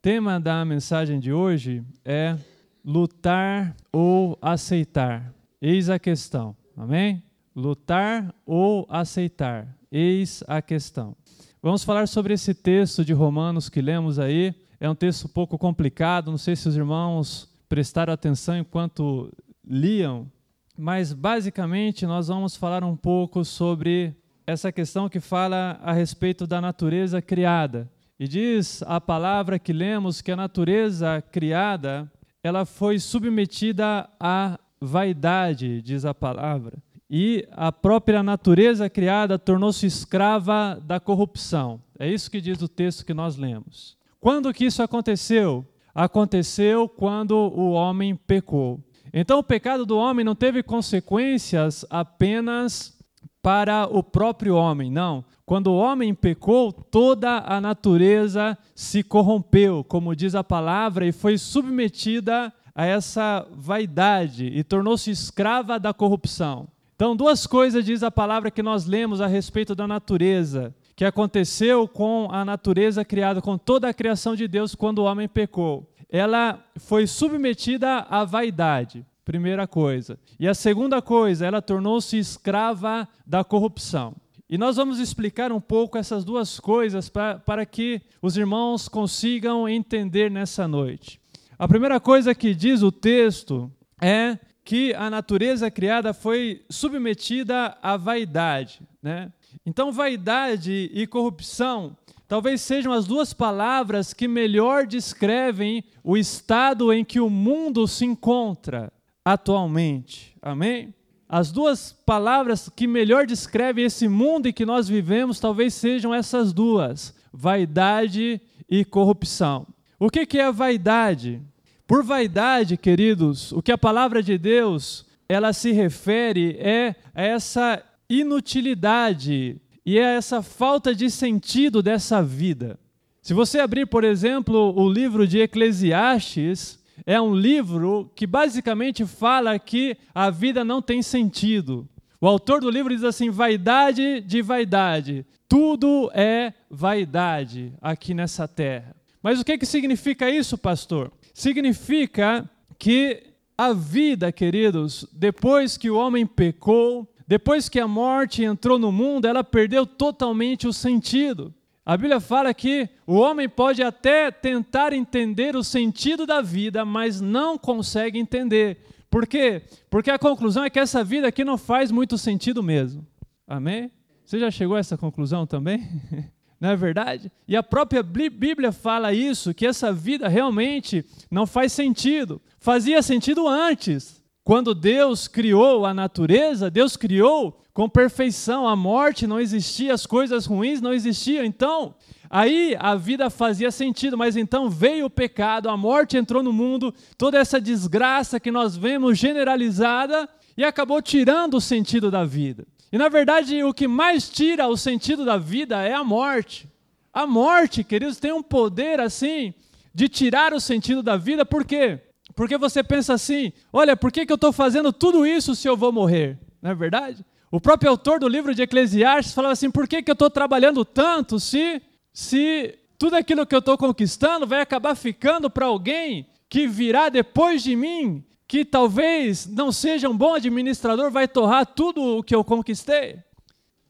tema da mensagem de hoje é lutar ou aceitar. Eis a questão. Amém? Lutar ou aceitar. Eis a questão. Vamos falar sobre esse texto de Romanos que lemos aí. É um texto um pouco complicado, não sei se os irmãos prestaram atenção enquanto liam, mas basicamente nós vamos falar um pouco sobre essa questão que fala a respeito da natureza criada. E diz a palavra que lemos que a natureza criada, ela foi submetida à vaidade, diz a palavra. E a própria natureza criada tornou-se escrava da corrupção. É isso que diz o texto que nós lemos. Quando que isso aconteceu? Aconteceu quando o homem pecou. Então o pecado do homem não teve consequências apenas para o próprio homem, não. Quando o homem pecou, toda a natureza se corrompeu, como diz a palavra, e foi submetida a essa vaidade e tornou-se escrava da corrupção. Então, duas coisas diz a palavra que nós lemos a respeito da natureza, que aconteceu com a natureza criada, com toda a criação de Deus quando o homem pecou. Ela foi submetida à vaidade. Primeira coisa. E a segunda coisa, ela tornou-se escrava da corrupção. E nós vamos explicar um pouco essas duas coisas pra, para que os irmãos consigam entender nessa noite. A primeira coisa que diz o texto é que a natureza criada foi submetida à vaidade. Né? Então, vaidade e corrupção talvez sejam as duas palavras que melhor descrevem o estado em que o mundo se encontra atualmente. Amém? As duas palavras que melhor descrevem esse mundo em que nós vivemos talvez sejam essas duas: vaidade e corrupção. O que é a vaidade? Por vaidade, queridos, o que a palavra de Deus ela se refere é a essa inutilidade e é essa falta de sentido dessa vida. Se você abrir, por exemplo, o livro de Eclesiastes, é um livro que basicamente fala que a vida não tem sentido. O autor do livro diz assim: vaidade de vaidade. Tudo é vaidade aqui nessa terra. Mas o que, que significa isso, pastor? Significa que a vida, queridos, depois que o homem pecou, depois que a morte entrou no mundo, ela perdeu totalmente o sentido. A Bíblia fala que o homem pode até tentar entender o sentido da vida, mas não consegue entender. Por quê? Porque a conclusão é que essa vida aqui não faz muito sentido mesmo. Amém? Você já chegou a essa conclusão também? Não é verdade? E a própria Bíblia fala isso, que essa vida realmente não faz sentido. Fazia sentido antes. Quando Deus criou a natureza, Deus criou com perfeição, a morte não existia, as coisas ruins não existiam. Então, aí a vida fazia sentido, mas então veio o pecado, a morte entrou no mundo, toda essa desgraça que nós vemos generalizada e acabou tirando o sentido da vida. E na verdade, o que mais tira o sentido da vida é a morte. A morte, queridos, tem um poder assim de tirar o sentido da vida, por quê? Porque você pensa assim: olha, por que, que eu estou fazendo tudo isso se eu vou morrer? Não é verdade? O próprio autor do livro de Eclesiastes falava assim: por que, que eu estou trabalhando tanto se, se tudo aquilo que eu estou conquistando vai acabar ficando para alguém que virá depois de mim, que talvez não seja um bom administrador, vai torrar tudo o que eu conquistei?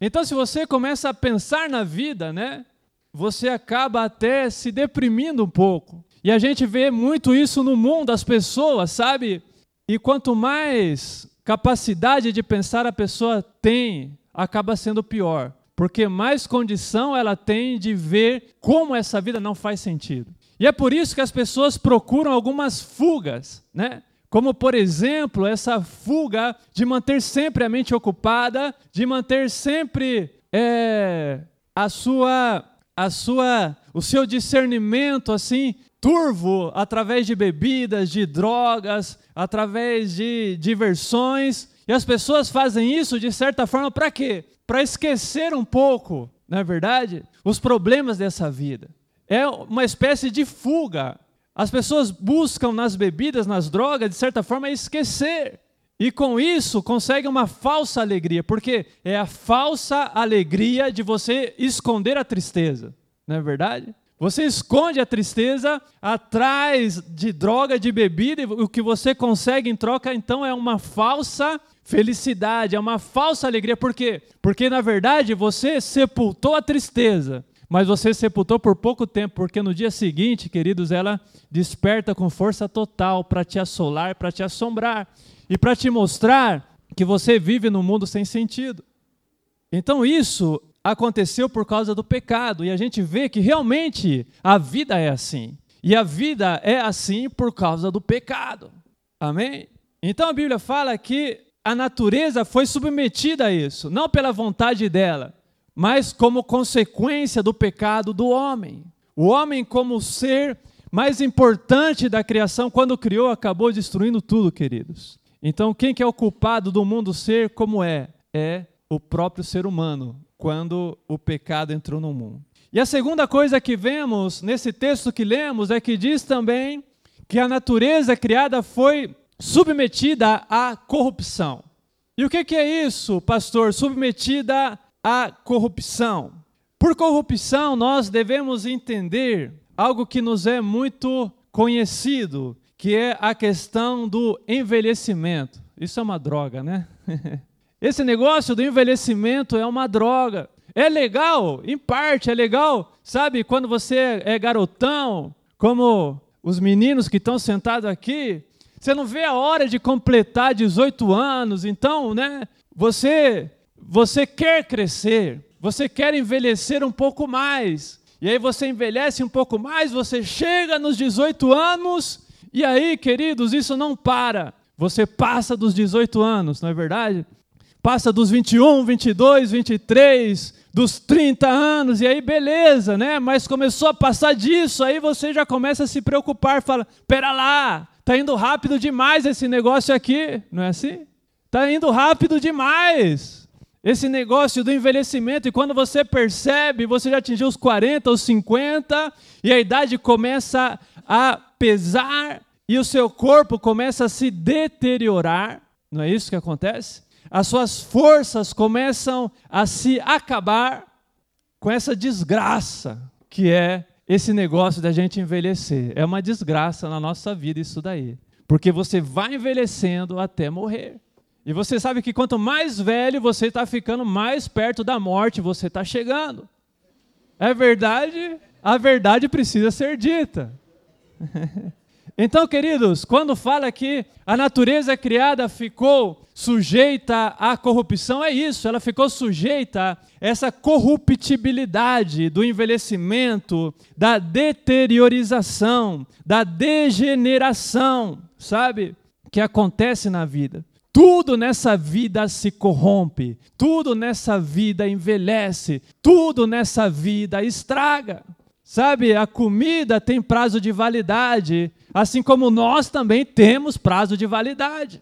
Então, se você começa a pensar na vida, né, você acaba até se deprimindo um pouco. E a gente vê muito isso no mundo, as pessoas, sabe? E quanto mais capacidade de pensar a pessoa tem, acaba sendo pior. Porque mais condição ela tem de ver como essa vida não faz sentido. E é por isso que as pessoas procuram algumas fugas, né? Como, por exemplo, essa fuga de manter sempre a mente ocupada, de manter sempre é, a sua, a sua, o seu discernimento assim turvo através de bebidas, de drogas, através de diversões. E as pessoas fazem isso de certa forma para quê? Para esquecer um pouco, não é verdade? Os problemas dessa vida. É uma espécie de fuga. As pessoas buscam nas bebidas, nas drogas, de certa forma, esquecer. E com isso conseguem uma falsa alegria, porque é a falsa alegria de você esconder a tristeza, não é verdade? Você esconde a tristeza atrás de droga, de bebida, e o que você consegue em troca então é uma falsa felicidade, é uma falsa alegria. Por quê? Porque na verdade você sepultou a tristeza, mas você sepultou por pouco tempo, porque no dia seguinte, queridos, ela desperta com força total para te assolar, para te assombrar e para te mostrar que você vive num mundo sem sentido. Então isso aconteceu por causa do pecado. E a gente vê que realmente a vida é assim. E a vida é assim por causa do pecado. Amém? Então a Bíblia fala que a natureza foi submetida a isso, não pela vontade dela, mas como consequência do pecado do homem. O homem, como ser mais importante da criação, quando criou, acabou destruindo tudo, queridos. Então, quem que é o culpado do mundo ser como é? É o próprio ser humano, quando o pecado entrou no mundo. E a segunda coisa que vemos nesse texto que lemos é que diz também que a natureza criada foi submetida à corrupção. E o que, é isso, pastor? Submetida à corrupção. Por corrupção, nós devemos entender algo que nos é muito conhecido, que é a questão do envelhecimento. Isso é uma droga, né? Esse negócio do envelhecimento é uma droga. É legal, em parte, é legal, sabe, quando você é garotão, como os meninos que estão sentados aqui, você não vê a hora de completar 18 anos, então, né, você você quer crescer, você quer envelhecer um pouco mais. E aí você envelhece um pouco mais, você chega nos 18 anos, e aí, queridos, isso não para. Você passa dos 18 anos, não é verdade? Passa dos 21, 22, 23, dos 30 anos, e aí beleza, né? Mas começou a passar disso, aí você já começa a se preocupar, fala: pera lá, tá indo rápido demais esse negócio aqui, não é assim? Tá indo rápido demais. Esse negócio do envelhecimento, e quando você percebe, você já atingiu os 40, os 50, e a idade começa a pesar, e o seu corpo começa a se deteriorar, não é isso que acontece? As suas forças começam a se acabar com essa desgraça que é esse negócio da gente envelhecer. É uma desgraça na nossa vida isso daí. Porque você vai envelhecendo até morrer. E você sabe que quanto mais velho você está ficando, mais perto da morte você está chegando. É verdade? A verdade precisa ser dita. Então, queridos, quando fala que a natureza criada ficou sujeita à corrupção, é isso, ela ficou sujeita a essa corruptibilidade do envelhecimento, da deteriorização, da degeneração, sabe? Que acontece na vida. Tudo nessa vida se corrompe, tudo nessa vida envelhece, tudo nessa vida estraga. Sabe, a comida tem prazo de validade, assim como nós também temos prazo de validade.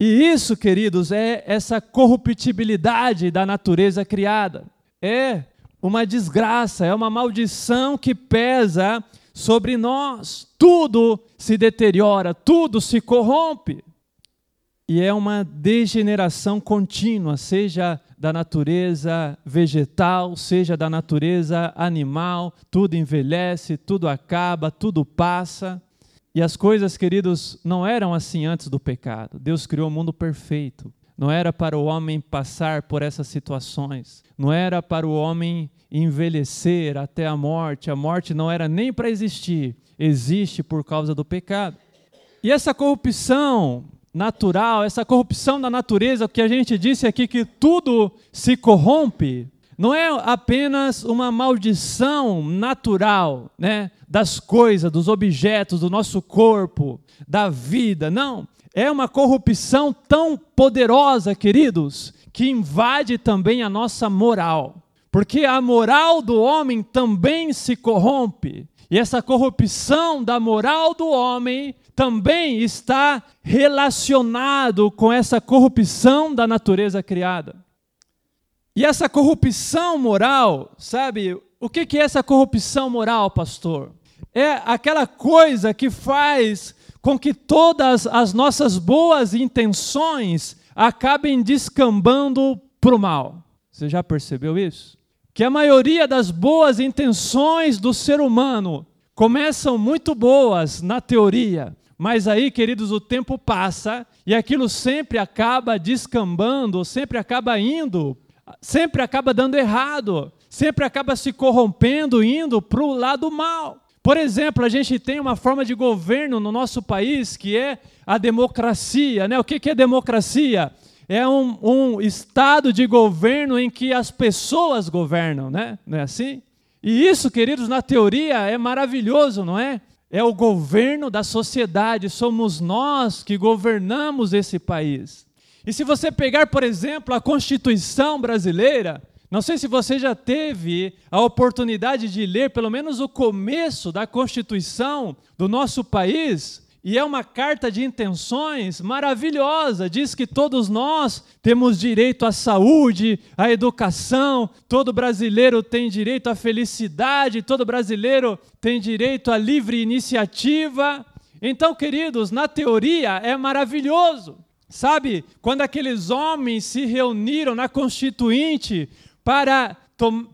E isso, queridos, é essa corruptibilidade da natureza criada. É uma desgraça, é uma maldição que pesa sobre nós. Tudo se deteriora, tudo se corrompe. E é uma degeneração contínua, seja da natureza vegetal, seja da natureza animal, tudo envelhece, tudo acaba, tudo passa. E as coisas, queridos, não eram assim antes do pecado. Deus criou o um mundo perfeito. Não era para o homem passar por essas situações. Não era para o homem envelhecer até a morte. A morte não era nem para existir. Existe por causa do pecado. E essa corrupção natural, essa corrupção da natureza, que a gente disse aqui que tudo se corrompe, não é apenas uma maldição natural, né, das coisas, dos objetos, do nosso corpo, da vida, não. É uma corrupção tão poderosa, queridos, que invade também a nossa moral. Porque a moral do homem também se corrompe. E essa corrupção da moral do homem também está relacionado com essa corrupção da natureza criada. E essa corrupção moral, sabe? O que é essa corrupção moral, pastor? É aquela coisa que faz com que todas as nossas boas intenções acabem descambando para o mal. Você já percebeu isso? que a maioria das boas intenções do ser humano começam muito boas na teoria, mas aí, queridos, o tempo passa e aquilo sempre acaba descambando, sempre acaba indo, sempre acaba dando errado, sempre acaba se corrompendo, indo para o lado mal. Por exemplo, a gente tem uma forma de governo no nosso país que é a democracia. Né? O que é democracia? É um, um estado de governo em que as pessoas governam, né? não é assim? E isso, queridos, na teoria é maravilhoso, não é? É o governo da sociedade, somos nós que governamos esse país. E se você pegar, por exemplo, a Constituição brasileira, não sei se você já teve a oportunidade de ler pelo menos o começo da Constituição do nosso país, e é uma carta de intenções maravilhosa. Diz que todos nós temos direito à saúde, à educação, todo brasileiro tem direito à felicidade, todo brasileiro tem direito à livre iniciativa. Então, queridos, na teoria é maravilhoso. Sabe, quando aqueles homens se reuniram na Constituinte para,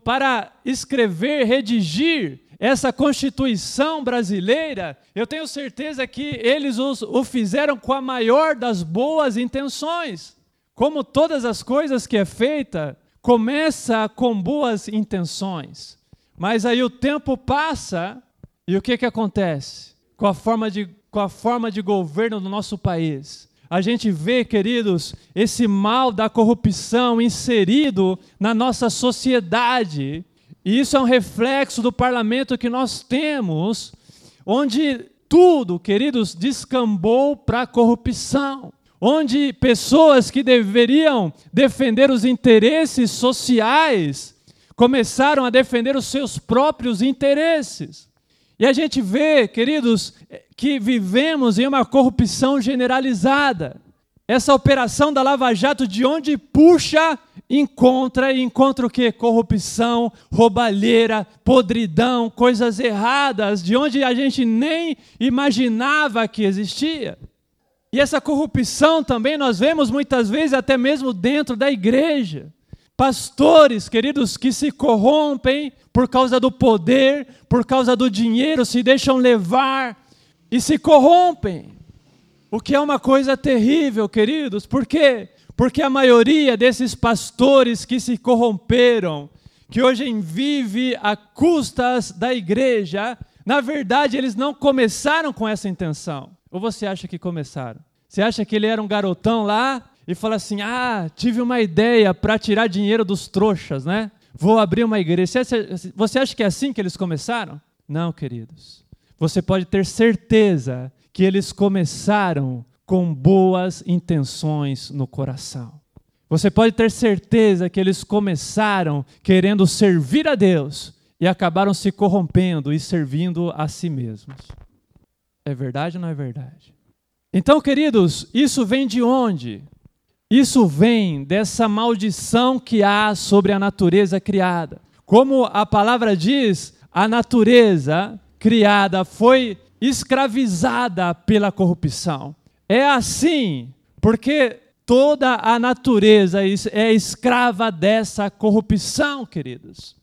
para escrever, redigir essa Constituição brasileira, eu tenho certeza que eles o fizeram com a maior das boas intenções. Como todas as coisas que é feita, começa com boas intenções. Mas aí o tempo passa e o que, que acontece com a forma de, com a forma de governo do nosso país? a gente vê, queridos, esse mal da corrupção inserido na nossa sociedade. E isso é um reflexo do parlamento que nós temos, onde tudo, queridos, descambou para a corrupção. Onde pessoas que deveriam defender os interesses sociais começaram a defender os seus próprios interesses. E a gente vê, queridos, que vivemos em uma corrupção generalizada. Essa operação da Lava Jato, de onde puxa, encontra e encontra o que? Corrupção, roubalheira, podridão, coisas erradas, de onde a gente nem imaginava que existia. E essa corrupção também nós vemos muitas vezes até mesmo dentro da igreja. Pastores, queridos, que se corrompem por causa do poder, por causa do dinheiro, se deixam levar e se corrompem. O que é uma coisa terrível, queridos. Por quê? Porque a maioria desses pastores que se corromperam, que hoje vive a custas da igreja, na verdade eles não começaram com essa intenção. Ou você acha que começaram? Você acha que ele era um garotão lá e fala assim: "Ah, tive uma ideia para tirar dinheiro dos trouxas, né? Vou abrir uma igreja". Você acha que é assim que eles começaram? Não, queridos você pode ter certeza que eles começaram com boas intenções no coração. Você pode ter certeza que eles começaram querendo servir a Deus e acabaram se corrompendo e servindo a si mesmos. É verdade ou não é verdade? Então, queridos, isso vem de onde? Isso vem dessa maldição que há sobre a natureza criada. Como a palavra diz, a natureza criada foi escravizada pela corrupção. É assim, porque toda a natureza é escrava dessa corrupção, queridos.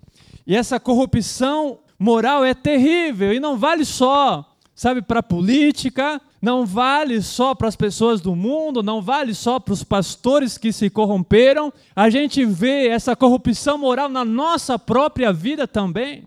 E essa corrupção moral é terrível e não vale só, sabe, para a política, não vale só para as pessoas do mundo, não vale só para os pastores que se corromperam. A gente vê essa corrupção moral na nossa própria vida também.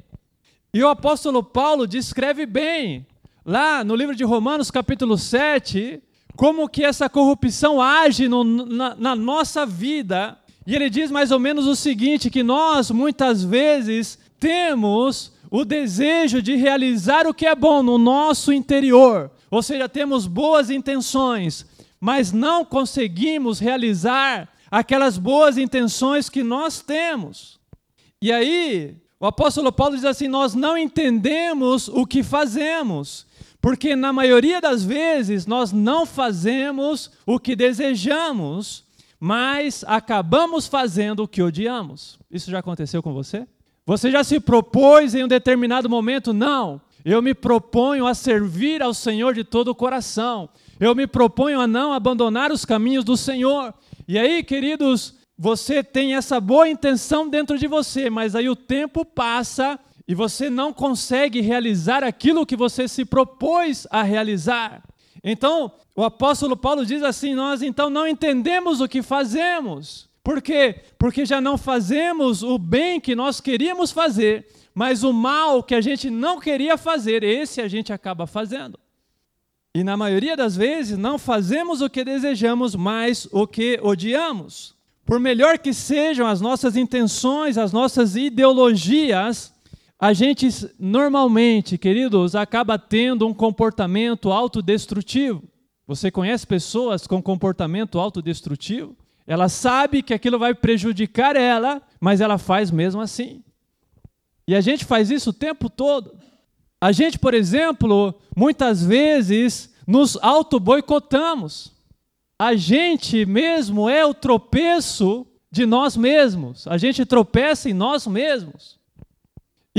E o apóstolo Paulo descreve bem, lá no livro de Romanos, capítulo 7, como que essa corrupção age no, na, na nossa vida. E ele diz mais ou menos o seguinte: que nós, muitas vezes, temos o desejo de realizar o que é bom no nosso interior, ou seja, temos boas intenções, mas não conseguimos realizar aquelas boas intenções que nós temos. E aí, o apóstolo Paulo diz assim: Nós não entendemos o que fazemos, porque na maioria das vezes nós não fazemos o que desejamos, mas acabamos fazendo o que odiamos. Isso já aconteceu com você? Você já se propôs em um determinado momento? Não. Eu me proponho a servir ao Senhor de todo o coração. Eu me proponho a não abandonar os caminhos do Senhor. E aí, queridos, você tem essa boa intenção dentro de você, mas aí o tempo passa e você não consegue realizar aquilo que você se propôs a realizar. Então, o apóstolo Paulo diz assim: Nós então não entendemos o que fazemos. Por quê? Porque já não fazemos o bem que nós queríamos fazer, mas o mal que a gente não queria fazer, esse a gente acaba fazendo. E na maioria das vezes não fazemos o que desejamos, mas o que odiamos. Por melhor que sejam as nossas intenções, as nossas ideologias, a gente normalmente, queridos, acaba tendo um comportamento autodestrutivo. Você conhece pessoas com comportamento autodestrutivo? Ela sabe que aquilo vai prejudicar ela, mas ela faz mesmo assim. E a gente faz isso o tempo todo. A gente, por exemplo, muitas vezes nos auto-boicotamos. A gente mesmo é o tropeço de nós mesmos. A gente tropeça em nós mesmos.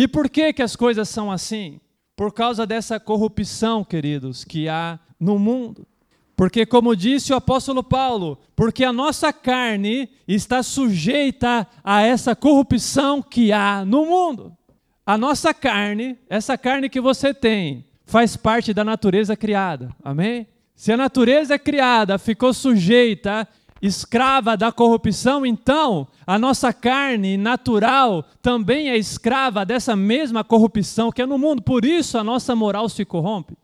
E por que, que as coisas são assim? Por causa dessa corrupção, queridos, que há no mundo. Porque, como disse o apóstolo Paulo, porque a nossa carne está sujeita a essa corrupção que há no mundo. A nossa carne, essa carne que você tem, faz parte da natureza criada. Amém? Se a natureza criada ficou sujeita escrava da corrupção, então a nossa carne natural também é escrava dessa mesma corrupção que é no mundo, por isso a nossa moral se corrompe.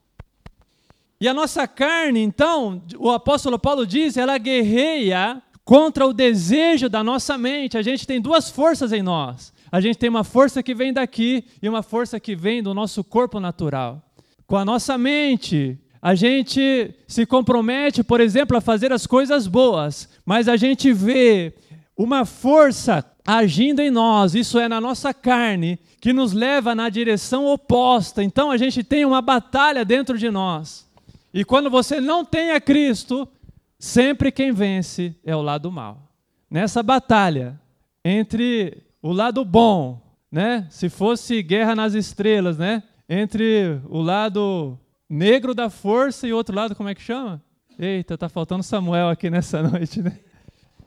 E a nossa carne, então, o apóstolo Paulo diz, ela guerreia contra o desejo da nossa mente. A gente tem duas forças em nós. A gente tem uma força que vem daqui e uma força que vem do nosso corpo natural. Com a nossa mente, a gente se compromete, por exemplo, a fazer as coisas boas, mas a gente vê uma força agindo em nós, isso é na nossa carne, que nos leva na direção oposta. Então a gente tem uma batalha dentro de nós. E quando você não tem a Cristo, sempre quem vence é o lado mal. Nessa batalha entre o lado bom, né? Se fosse guerra nas estrelas, né? Entre o lado negro da força e outro lado, como é que chama? Eita, tá faltando Samuel aqui nessa noite, né?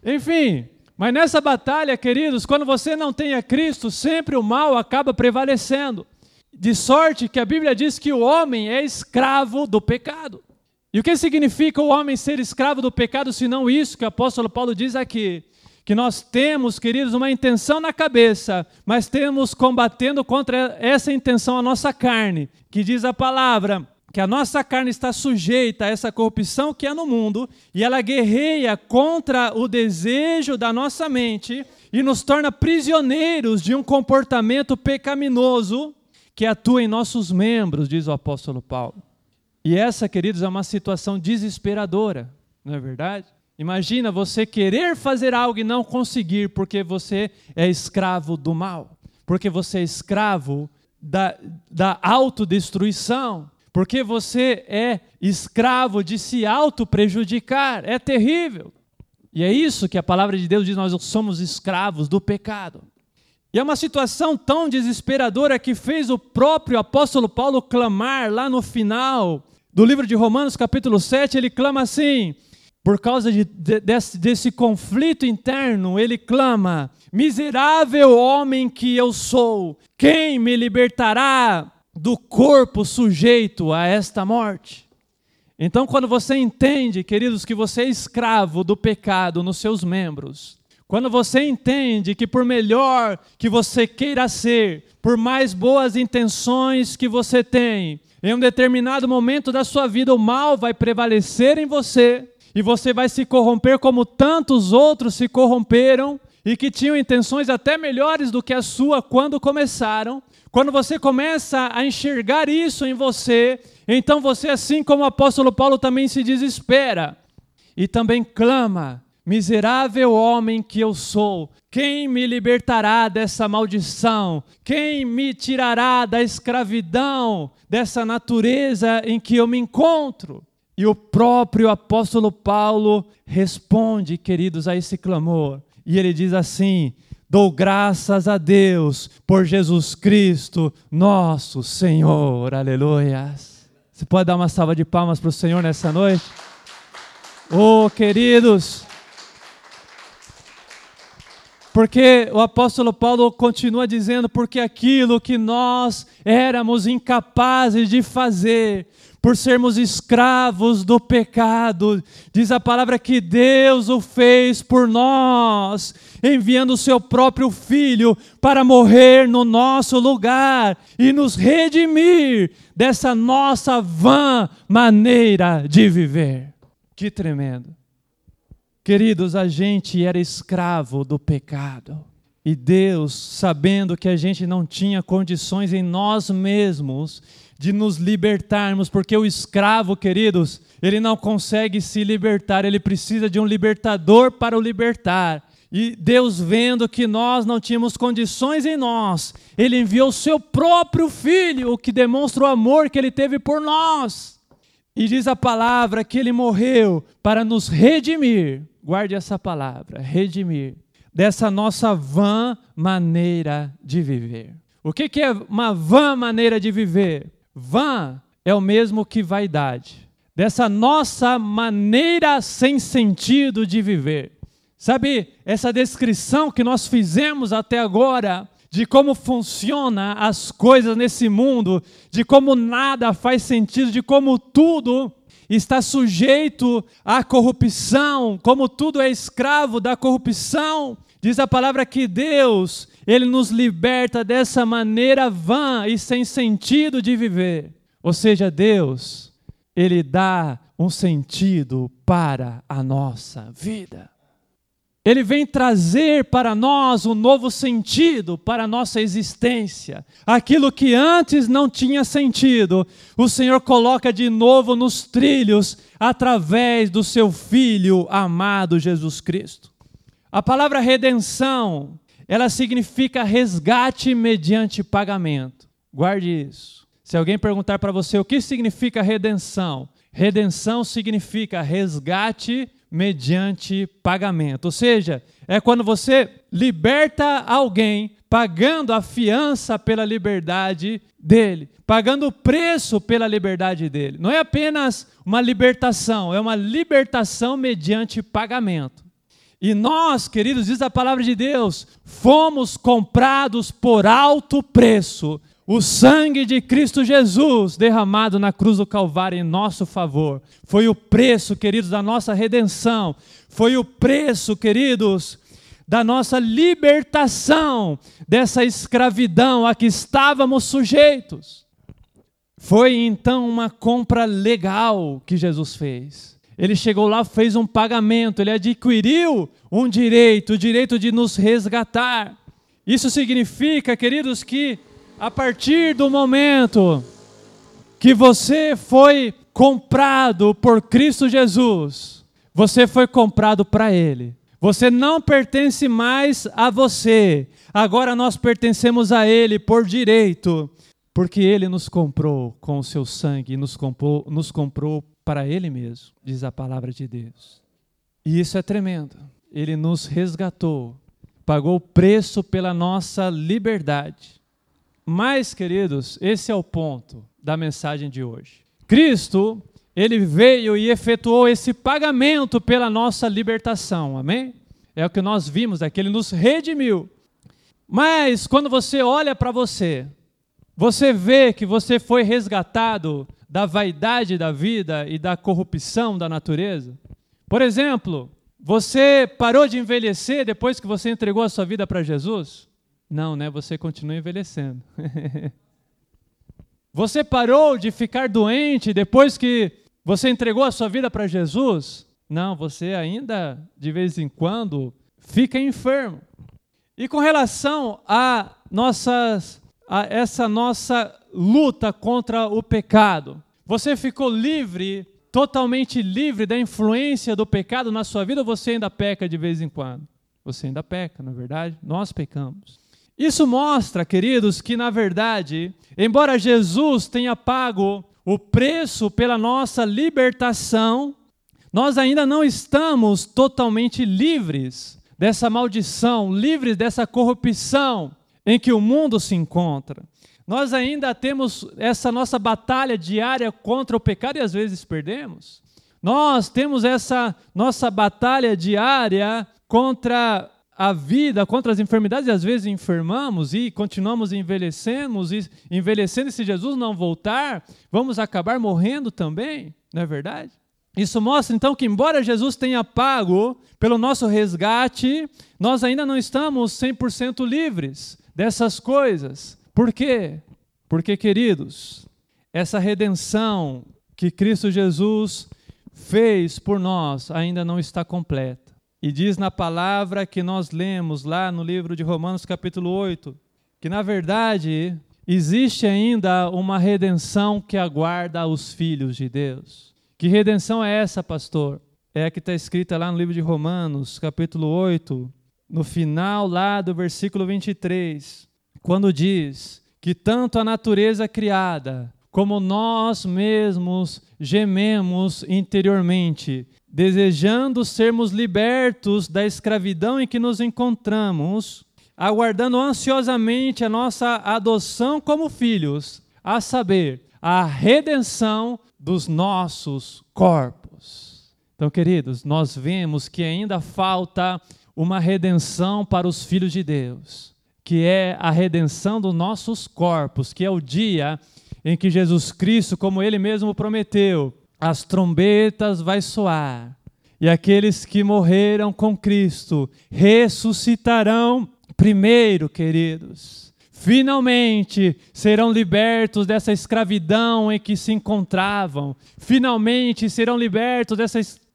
Enfim, mas nessa batalha, queridos, quando você não tem a Cristo, sempre o mal acaba prevalecendo. De sorte que a Bíblia diz que o homem é escravo do pecado. E o que significa o homem ser escravo do pecado, se não isso que o apóstolo Paulo diz aqui? Que nós temos, queridos, uma intenção na cabeça, mas temos combatendo contra essa intenção a nossa carne, que diz a palavra que a nossa carne está sujeita a essa corrupção que é no mundo e ela guerreia contra o desejo da nossa mente e nos torna prisioneiros de um comportamento pecaminoso que atua em nossos membros, diz o apóstolo Paulo. E essa, queridos, é uma situação desesperadora, não é verdade? Imagina você querer fazer algo e não conseguir porque você é escravo do mal, porque você é escravo da, da autodestruição porque você é escravo de se auto-prejudicar. É terrível. E é isso que a palavra de Deus diz: nós somos escravos do pecado. E é uma situação tão desesperadora que fez o próprio apóstolo Paulo clamar lá no final do livro de Romanos, capítulo 7, ele clama assim: por causa de, de, desse, desse conflito interno, ele clama: Miserável homem que eu sou, quem me libertará do corpo sujeito a esta morte. Então, quando você entende, queridos, que você é escravo do pecado nos seus membros, quando você entende que, por melhor que você queira ser, por mais boas intenções que você tem, em um determinado momento da sua vida, o mal vai prevalecer em você e você vai se corromper como tantos outros se corromperam e que tinham intenções até melhores do que a sua quando começaram, quando você começa a enxergar isso em você, então você, assim como o apóstolo Paulo, também se desespera e também clama: Miserável homem que eu sou, quem me libertará dessa maldição? Quem me tirará da escravidão, dessa natureza em que eu me encontro? E o próprio apóstolo Paulo responde, queridos, a esse clamor. E ele diz assim: Dou graças a Deus por Jesus Cristo, nosso Senhor. Aleluia. Você pode dar uma salva de palmas para o Senhor nessa noite? Oh, queridos, Porque o apóstolo Paulo continua dizendo: porque aquilo que nós éramos incapazes de fazer, por sermos escravos do pecado, diz a palavra que Deus o fez por nós, enviando o seu próprio Filho para morrer no nosso lugar e nos redimir dessa nossa vã maneira de viver. Que tremendo. Queridos, a gente era escravo do pecado. E Deus, sabendo que a gente não tinha condições em nós mesmos de nos libertarmos, porque o escravo, queridos, ele não consegue se libertar, ele precisa de um libertador para o libertar. E Deus, vendo que nós não tínhamos condições em nós, Ele enviou seu próprio Filho, o que demonstra o amor que Ele teve por nós. E diz a palavra que Ele morreu para nos redimir guarde essa palavra, redimir, dessa nossa vã maneira de viver. O que, que é uma vã maneira de viver? Vã é o mesmo que vaidade, dessa nossa maneira sem sentido de viver. Sabe, essa descrição que nós fizemos até agora de como funciona as coisas nesse mundo, de como nada faz sentido, de como tudo está sujeito à corrupção, como tudo é escravo da corrupção. Diz a palavra que Deus, ele nos liberta dessa maneira vã e sem sentido de viver. Ou seja, Deus, ele dá um sentido para a nossa vida. Ele vem trazer para nós um novo sentido para a nossa existência. Aquilo que antes não tinha sentido, o Senhor coloca de novo nos trilhos através do seu Filho amado Jesus Cristo. A palavra redenção, ela significa resgate mediante pagamento. Guarde isso. Se alguém perguntar para você o que significa redenção, redenção significa resgate mediante pagamento. Ou seja, é quando você liberta alguém pagando a fiança pela liberdade dele, pagando o preço pela liberdade dele. Não é apenas uma libertação, é uma libertação mediante pagamento. E nós, queridos, diz a palavra de Deus, fomos comprados por alto preço o sangue de Cristo Jesus derramado na cruz do Calvário em nosso favor. Foi o preço, queridos, da nossa redenção. Foi o preço, queridos, da nossa libertação dessa escravidão a que estávamos sujeitos. Foi então uma compra legal que Jesus fez. Ele chegou lá, fez um pagamento, ele adquiriu um direito, o direito de nos resgatar. Isso significa, queridos, que a partir do momento que você foi comprado por Cristo Jesus, você foi comprado para Ele. Você não pertence mais a você, agora nós pertencemos a Ele por direito, porque Ele nos comprou com o seu sangue, nos comprou, nos comprou para Ele mesmo, diz a palavra de Deus. E isso é tremendo. Ele nos resgatou, pagou o preço pela nossa liberdade. Mas, queridos, esse é o ponto da mensagem de hoje. Cristo, ele veio e efetuou esse pagamento pela nossa libertação, amém? É o que nós vimos aqui, ele nos redimiu. Mas quando você olha para você, você vê que você foi resgatado da vaidade da vida e da corrupção da natureza? Por exemplo, você parou de envelhecer depois que você entregou a sua vida para Jesus? Não, né? Você continua envelhecendo. você parou de ficar doente depois que você entregou a sua vida para Jesus? Não, você ainda de vez em quando fica enfermo. E com relação a nossas a essa nossa luta contra o pecado, você ficou livre, totalmente livre da influência do pecado na sua vida ou você ainda peca de vez em quando? Você ainda peca, na é verdade? Nós pecamos. Isso mostra, queridos, que na verdade, embora Jesus tenha pago o preço pela nossa libertação, nós ainda não estamos totalmente livres dessa maldição, livres dessa corrupção em que o mundo se encontra. Nós ainda temos essa nossa batalha diária contra o pecado e às vezes perdemos. Nós temos essa nossa batalha diária contra a vida, contra as enfermidades, e às vezes enfermamos e continuamos envelhecemos, e envelhecendo, e se Jesus não voltar, vamos acabar morrendo também, não é verdade? Isso mostra então que, embora Jesus tenha pago pelo nosso resgate, nós ainda não estamos 100% livres dessas coisas. Por quê? Porque, queridos, essa redenção que Cristo Jesus fez por nós ainda não está completa. E diz na palavra que nós lemos lá no livro de Romanos, capítulo 8, que na verdade existe ainda uma redenção que aguarda os filhos de Deus. Que redenção é essa, pastor? É a que está escrita lá no livro de Romanos, capítulo 8, no final lá do versículo 23, quando diz que tanto a natureza criada como nós mesmos gememos interiormente, desejando sermos libertos da escravidão em que nos encontramos, aguardando ansiosamente a nossa adoção como filhos, a saber, a redenção dos nossos corpos. Então, queridos, nós vemos que ainda falta uma redenção para os filhos de Deus, que é a redenção dos nossos corpos, que é o dia em que Jesus Cristo, como ele mesmo prometeu, as trombetas vai soar, e aqueles que morreram com Cristo ressuscitarão primeiro, queridos. Finalmente serão libertos dessa escravidão em que se encontravam. Finalmente serão libertos dessa escravidão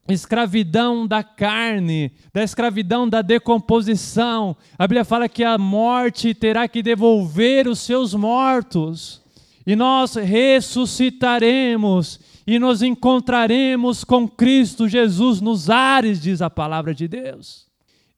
da carne, da escravidão da decomposição. A Bíblia fala que a morte terá que devolver os seus mortos e nós ressuscitaremos e nos encontraremos com Cristo Jesus nos ares, diz a palavra de Deus.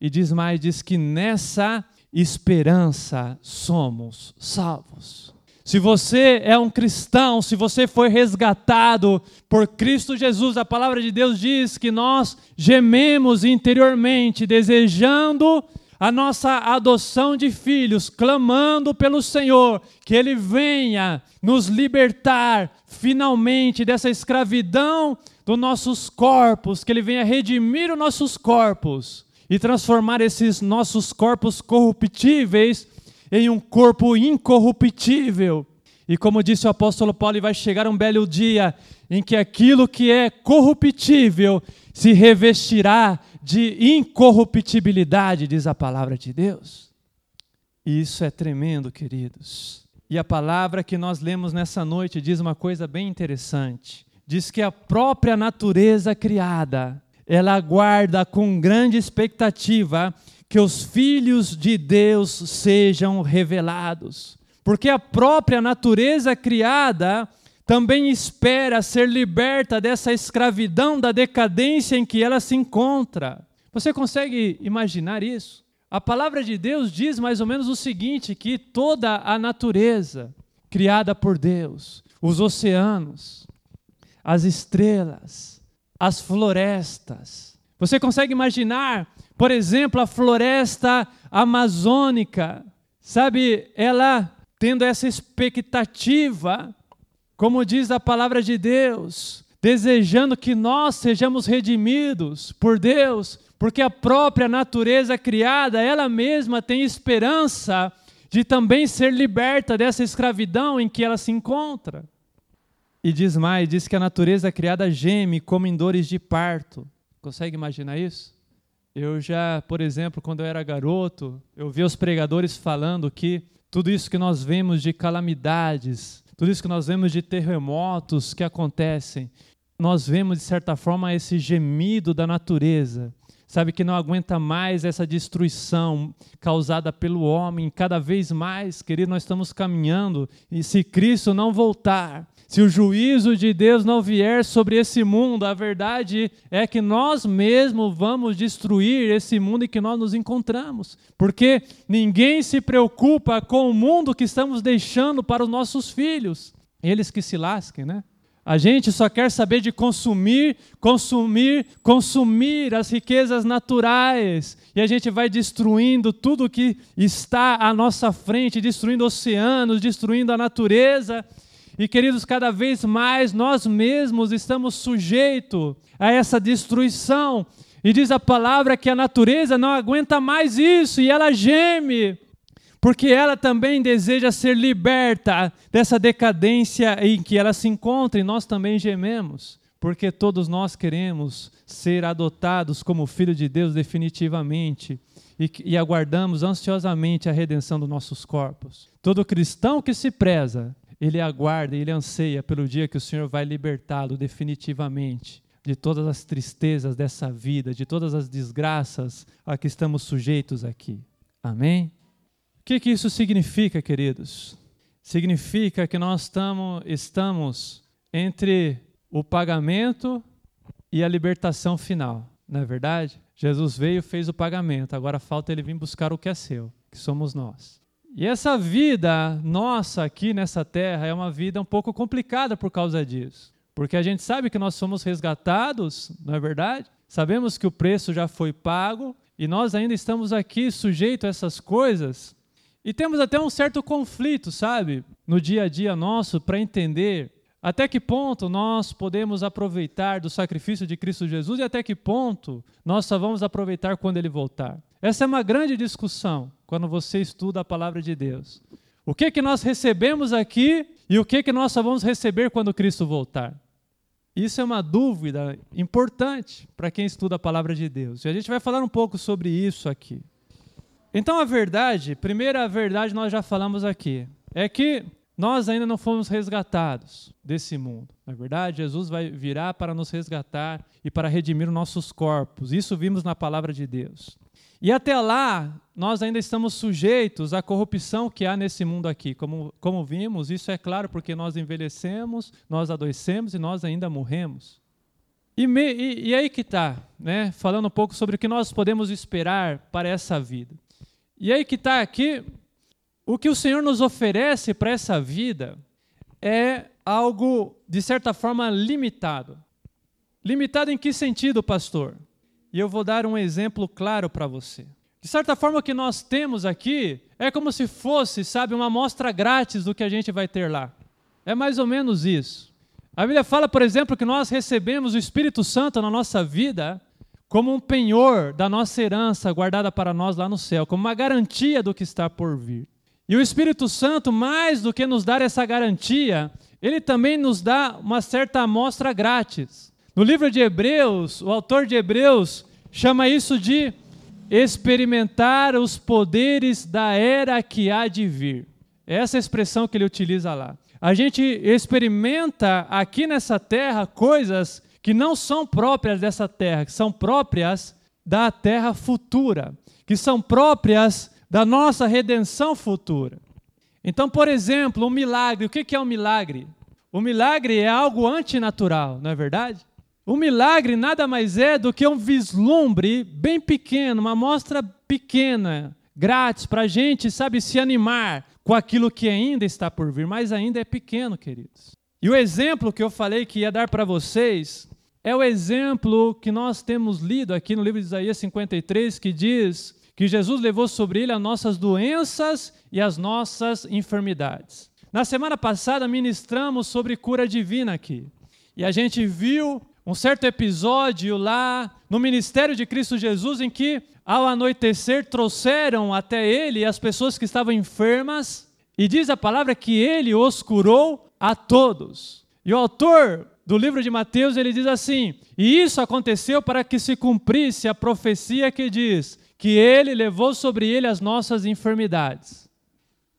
E diz mais, diz que nessa esperança somos salvos. Se você é um cristão, se você foi resgatado por Cristo Jesus, a palavra de Deus diz que nós gememos interiormente, desejando a nossa adoção de filhos, clamando pelo Senhor que Ele venha nos libertar finalmente dessa escravidão dos nossos corpos, que Ele venha redimir os nossos corpos e transformar esses nossos corpos corruptíveis em um corpo incorruptível. E como disse o apóstolo Paulo, vai chegar um belo dia em que aquilo que é corruptível se revestirá de incorruptibilidade, diz a palavra de Deus. E isso é tremendo, queridos. E a palavra que nós lemos nessa noite diz uma coisa bem interessante. Diz que a própria natureza criada, ela aguarda com grande expectativa que os filhos de Deus sejam revelados. Porque a própria natureza criada também espera ser liberta dessa escravidão da decadência em que ela se encontra. Você consegue imaginar isso? A palavra de Deus diz mais ou menos o seguinte: que toda a natureza criada por Deus, os oceanos, as estrelas, as florestas. Você consegue imaginar, por exemplo, a floresta amazônica, sabe, ela tendo essa expectativa como diz a palavra de Deus, desejando que nós sejamos redimidos por Deus, porque a própria natureza criada, ela mesma tem esperança de também ser liberta dessa escravidão em que ela se encontra. E diz mais, diz que a natureza criada geme como em dores de parto. Consegue imaginar isso? Eu já, por exemplo, quando eu era garoto, eu vi os pregadores falando que tudo isso que nós vemos de calamidades, tudo isso que nós vemos de terremotos que acontecem, nós vemos de certa forma esse gemido da natureza, sabe que não aguenta mais essa destruição causada pelo homem. Cada vez mais, querido, nós estamos caminhando e se Cristo não voltar, se o juízo de Deus não vier sobre esse mundo, a verdade é que nós mesmos vamos destruir esse mundo em que nós nos encontramos. Porque ninguém se preocupa com o mundo que estamos deixando para os nossos filhos. Eles que se lasquem, né? A gente só quer saber de consumir, consumir, consumir as riquezas naturais. E a gente vai destruindo tudo que está à nossa frente, destruindo oceanos, destruindo a natureza. E queridos, cada vez mais nós mesmos estamos sujeitos a essa destruição, E diz a palavra que a natureza não aguenta mais isso e ela geme, porque ela também deseja ser liberta dessa decadência em que ela se encontra e nós também gememos, porque todos nós queremos ser adotados como filho de Deus definitivamente e, e aguardamos ansiosamente a redenção dos nossos corpos. Todo cristão que se preza, ele aguarda, ele anseia pelo dia que o Senhor vai libertá-lo definitivamente de todas as tristezas dessa vida, de todas as desgraças a que estamos sujeitos aqui. Amém? O que, que isso significa, queridos? Significa que nós tamo, estamos entre o pagamento e a libertação final, não é verdade? Jesus veio, fez o pagamento, agora falta ele vir buscar o que é seu, que somos nós. E essa vida nossa aqui nessa terra é uma vida um pouco complicada por causa disso. Porque a gente sabe que nós somos resgatados, não é verdade? Sabemos que o preço já foi pago e nós ainda estamos aqui sujeitos a essas coisas. E temos até um certo conflito, sabe, no dia a dia nosso para entender até que ponto nós podemos aproveitar do sacrifício de Cristo Jesus e até que ponto nós só vamos aproveitar quando ele voltar. Essa é uma grande discussão quando você estuda a palavra de Deus. O que que nós recebemos aqui e o que que nós só vamos receber quando Cristo voltar? Isso é uma dúvida importante para quem estuda a palavra de Deus. E a gente vai falar um pouco sobre isso aqui. Então, a verdade, primeira verdade nós já falamos aqui, é que nós ainda não fomos resgatados desse mundo. Na é verdade, Jesus vai virar para nos resgatar e para redimir nossos corpos. Isso vimos na palavra de Deus. E até lá, nós ainda estamos sujeitos à corrupção que há nesse mundo aqui. Como, como vimos, isso é claro porque nós envelhecemos, nós adoecemos e nós ainda morremos. E, me, e, e aí que está, né? falando um pouco sobre o que nós podemos esperar para essa vida. E aí que está aqui, o que o Senhor nos oferece para essa vida é algo, de certa forma, limitado. Limitado em que sentido, pastor? E eu vou dar um exemplo claro para você. De certa forma, o que nós temos aqui é como se fosse, sabe, uma amostra grátis do que a gente vai ter lá. É mais ou menos isso. A Bíblia fala, por exemplo, que nós recebemos o Espírito Santo na nossa vida como um penhor da nossa herança guardada para nós lá no céu, como uma garantia do que está por vir. E o Espírito Santo, mais do que nos dar essa garantia, ele também nos dá uma certa amostra grátis. No livro de Hebreus, o autor de Hebreus chama isso de experimentar os poderes da era que há de vir. É essa expressão que ele utiliza lá. A gente experimenta aqui nessa terra coisas que não são próprias dessa terra, que são próprias da terra futura, que são próprias da nossa redenção futura. Então, por exemplo, um milagre. O que é um milagre? O milagre é algo antinatural, não é verdade? O milagre nada mais é do que um vislumbre bem pequeno, uma amostra pequena, grátis, para a gente, sabe, se animar com aquilo que ainda está por vir, mas ainda é pequeno, queridos. E o exemplo que eu falei que ia dar para vocês é o exemplo que nós temos lido aqui no livro de Isaías 53, que diz que Jesus levou sobre ele as nossas doenças e as nossas enfermidades. Na semana passada ministramos sobre cura divina aqui. E a gente viu um certo episódio lá no ministério de Cristo Jesus em que, ao anoitecer, trouxeram até ele as pessoas que estavam enfermas, e diz a palavra que ele os curou a todos. E o autor do livro de Mateus, ele diz assim: "E isso aconteceu para que se cumprisse a profecia que diz que ele levou sobre ele as nossas enfermidades."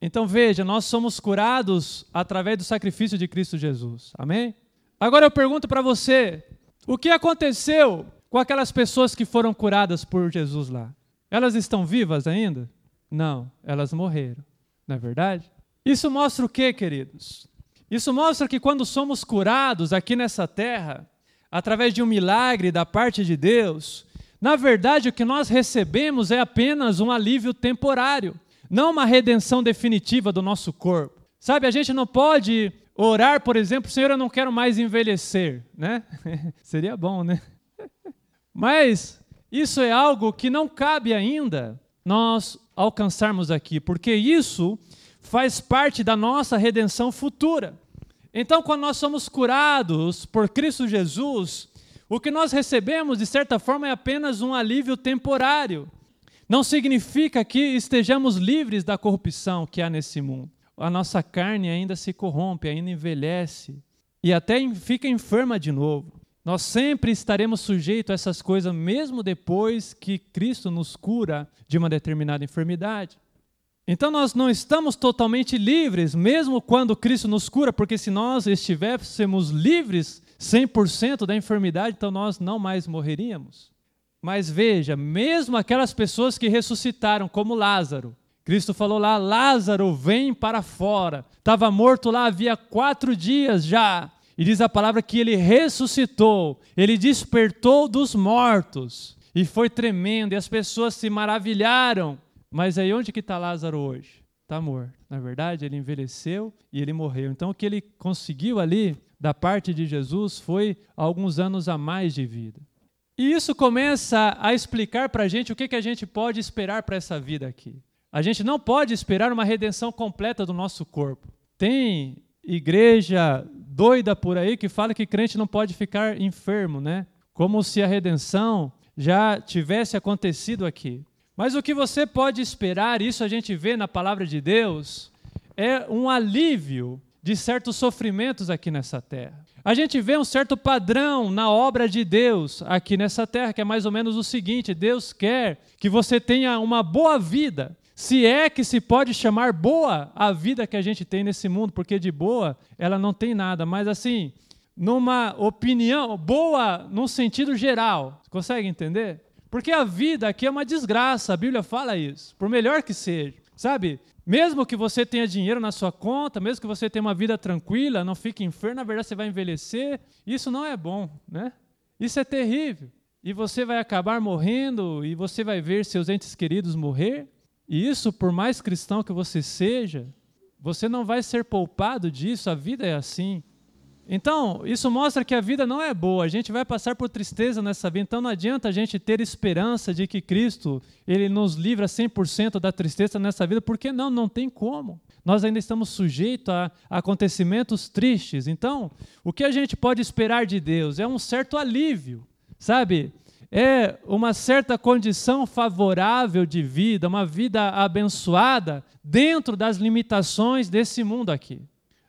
Então veja, nós somos curados através do sacrifício de Cristo Jesus. Amém? Agora eu pergunto para você, o que aconteceu com aquelas pessoas que foram curadas por Jesus lá? Elas estão vivas ainda? Não, elas morreram. Não é verdade? Isso mostra o que, queridos? Isso mostra que quando somos curados aqui nessa terra, através de um milagre da parte de Deus, na verdade o que nós recebemos é apenas um alívio temporário, não uma redenção definitiva do nosso corpo. Sabe, a gente não pode Orar, por exemplo, Senhor, eu não quero mais envelhecer, né? Seria bom, né? Mas isso é algo que não cabe ainda nós alcançarmos aqui, porque isso faz parte da nossa redenção futura. Então, quando nós somos curados por Cristo Jesus, O que nós recebemos, de certa forma, é apenas um alívio temporário. Não significa que estejamos livres da corrupção que há nesse mundo. A nossa carne ainda se corrompe, ainda envelhece e até fica enferma de novo. Nós sempre estaremos sujeitos a essas coisas, mesmo depois que Cristo nos cura de uma determinada enfermidade. Então nós não estamos totalmente livres, mesmo quando Cristo nos cura, porque se nós estivéssemos livres 100% da enfermidade, então nós não mais morreríamos. Mas veja, mesmo aquelas pessoas que ressuscitaram, como Lázaro, Cristo falou lá: Lázaro, vem para fora. Estava morto lá havia quatro dias já. E diz a palavra que ele ressuscitou, ele despertou dos mortos. E foi tremendo, e as pessoas se maravilharam. Mas aí onde que está Lázaro hoje? Está morto. Na verdade, ele envelheceu e ele morreu. Então o que ele conseguiu ali da parte de Jesus foi alguns anos a mais de vida. E isso começa a explicar para a gente o que, que a gente pode esperar para essa vida aqui. A gente não pode esperar uma redenção completa do nosso corpo. Tem igreja doida por aí que fala que crente não pode ficar enfermo, né? Como se a redenção já tivesse acontecido aqui. Mas o que você pode esperar, isso a gente vê na palavra de Deus, é um alívio de certos sofrimentos aqui nessa terra. A gente vê um certo padrão na obra de Deus aqui nessa terra, que é mais ou menos o seguinte: Deus quer que você tenha uma boa vida. Se é que se pode chamar boa a vida que a gente tem nesse mundo, porque de boa ela não tem nada, mas assim, numa opinião boa num sentido geral. Consegue entender? Porque a vida aqui é uma desgraça, a Bíblia fala isso, por melhor que seja. Sabe? Mesmo que você tenha dinheiro na sua conta, mesmo que você tenha uma vida tranquila, não fique enfermo, na verdade você vai envelhecer. Isso não é bom, né? Isso é terrível. E você vai acabar morrendo e você vai ver seus entes queridos morrer. E isso, por mais cristão que você seja, você não vai ser poupado disso, a vida é assim. Então, isso mostra que a vida não é boa, a gente vai passar por tristeza nessa vida, então não adianta a gente ter esperança de que Cristo ele nos livra 100% da tristeza nessa vida, porque não, não tem como. Nós ainda estamos sujeitos a acontecimentos tristes. Então, o que a gente pode esperar de Deus é um certo alívio, sabe? É uma certa condição favorável de vida, uma vida abençoada dentro das limitações desse mundo aqui.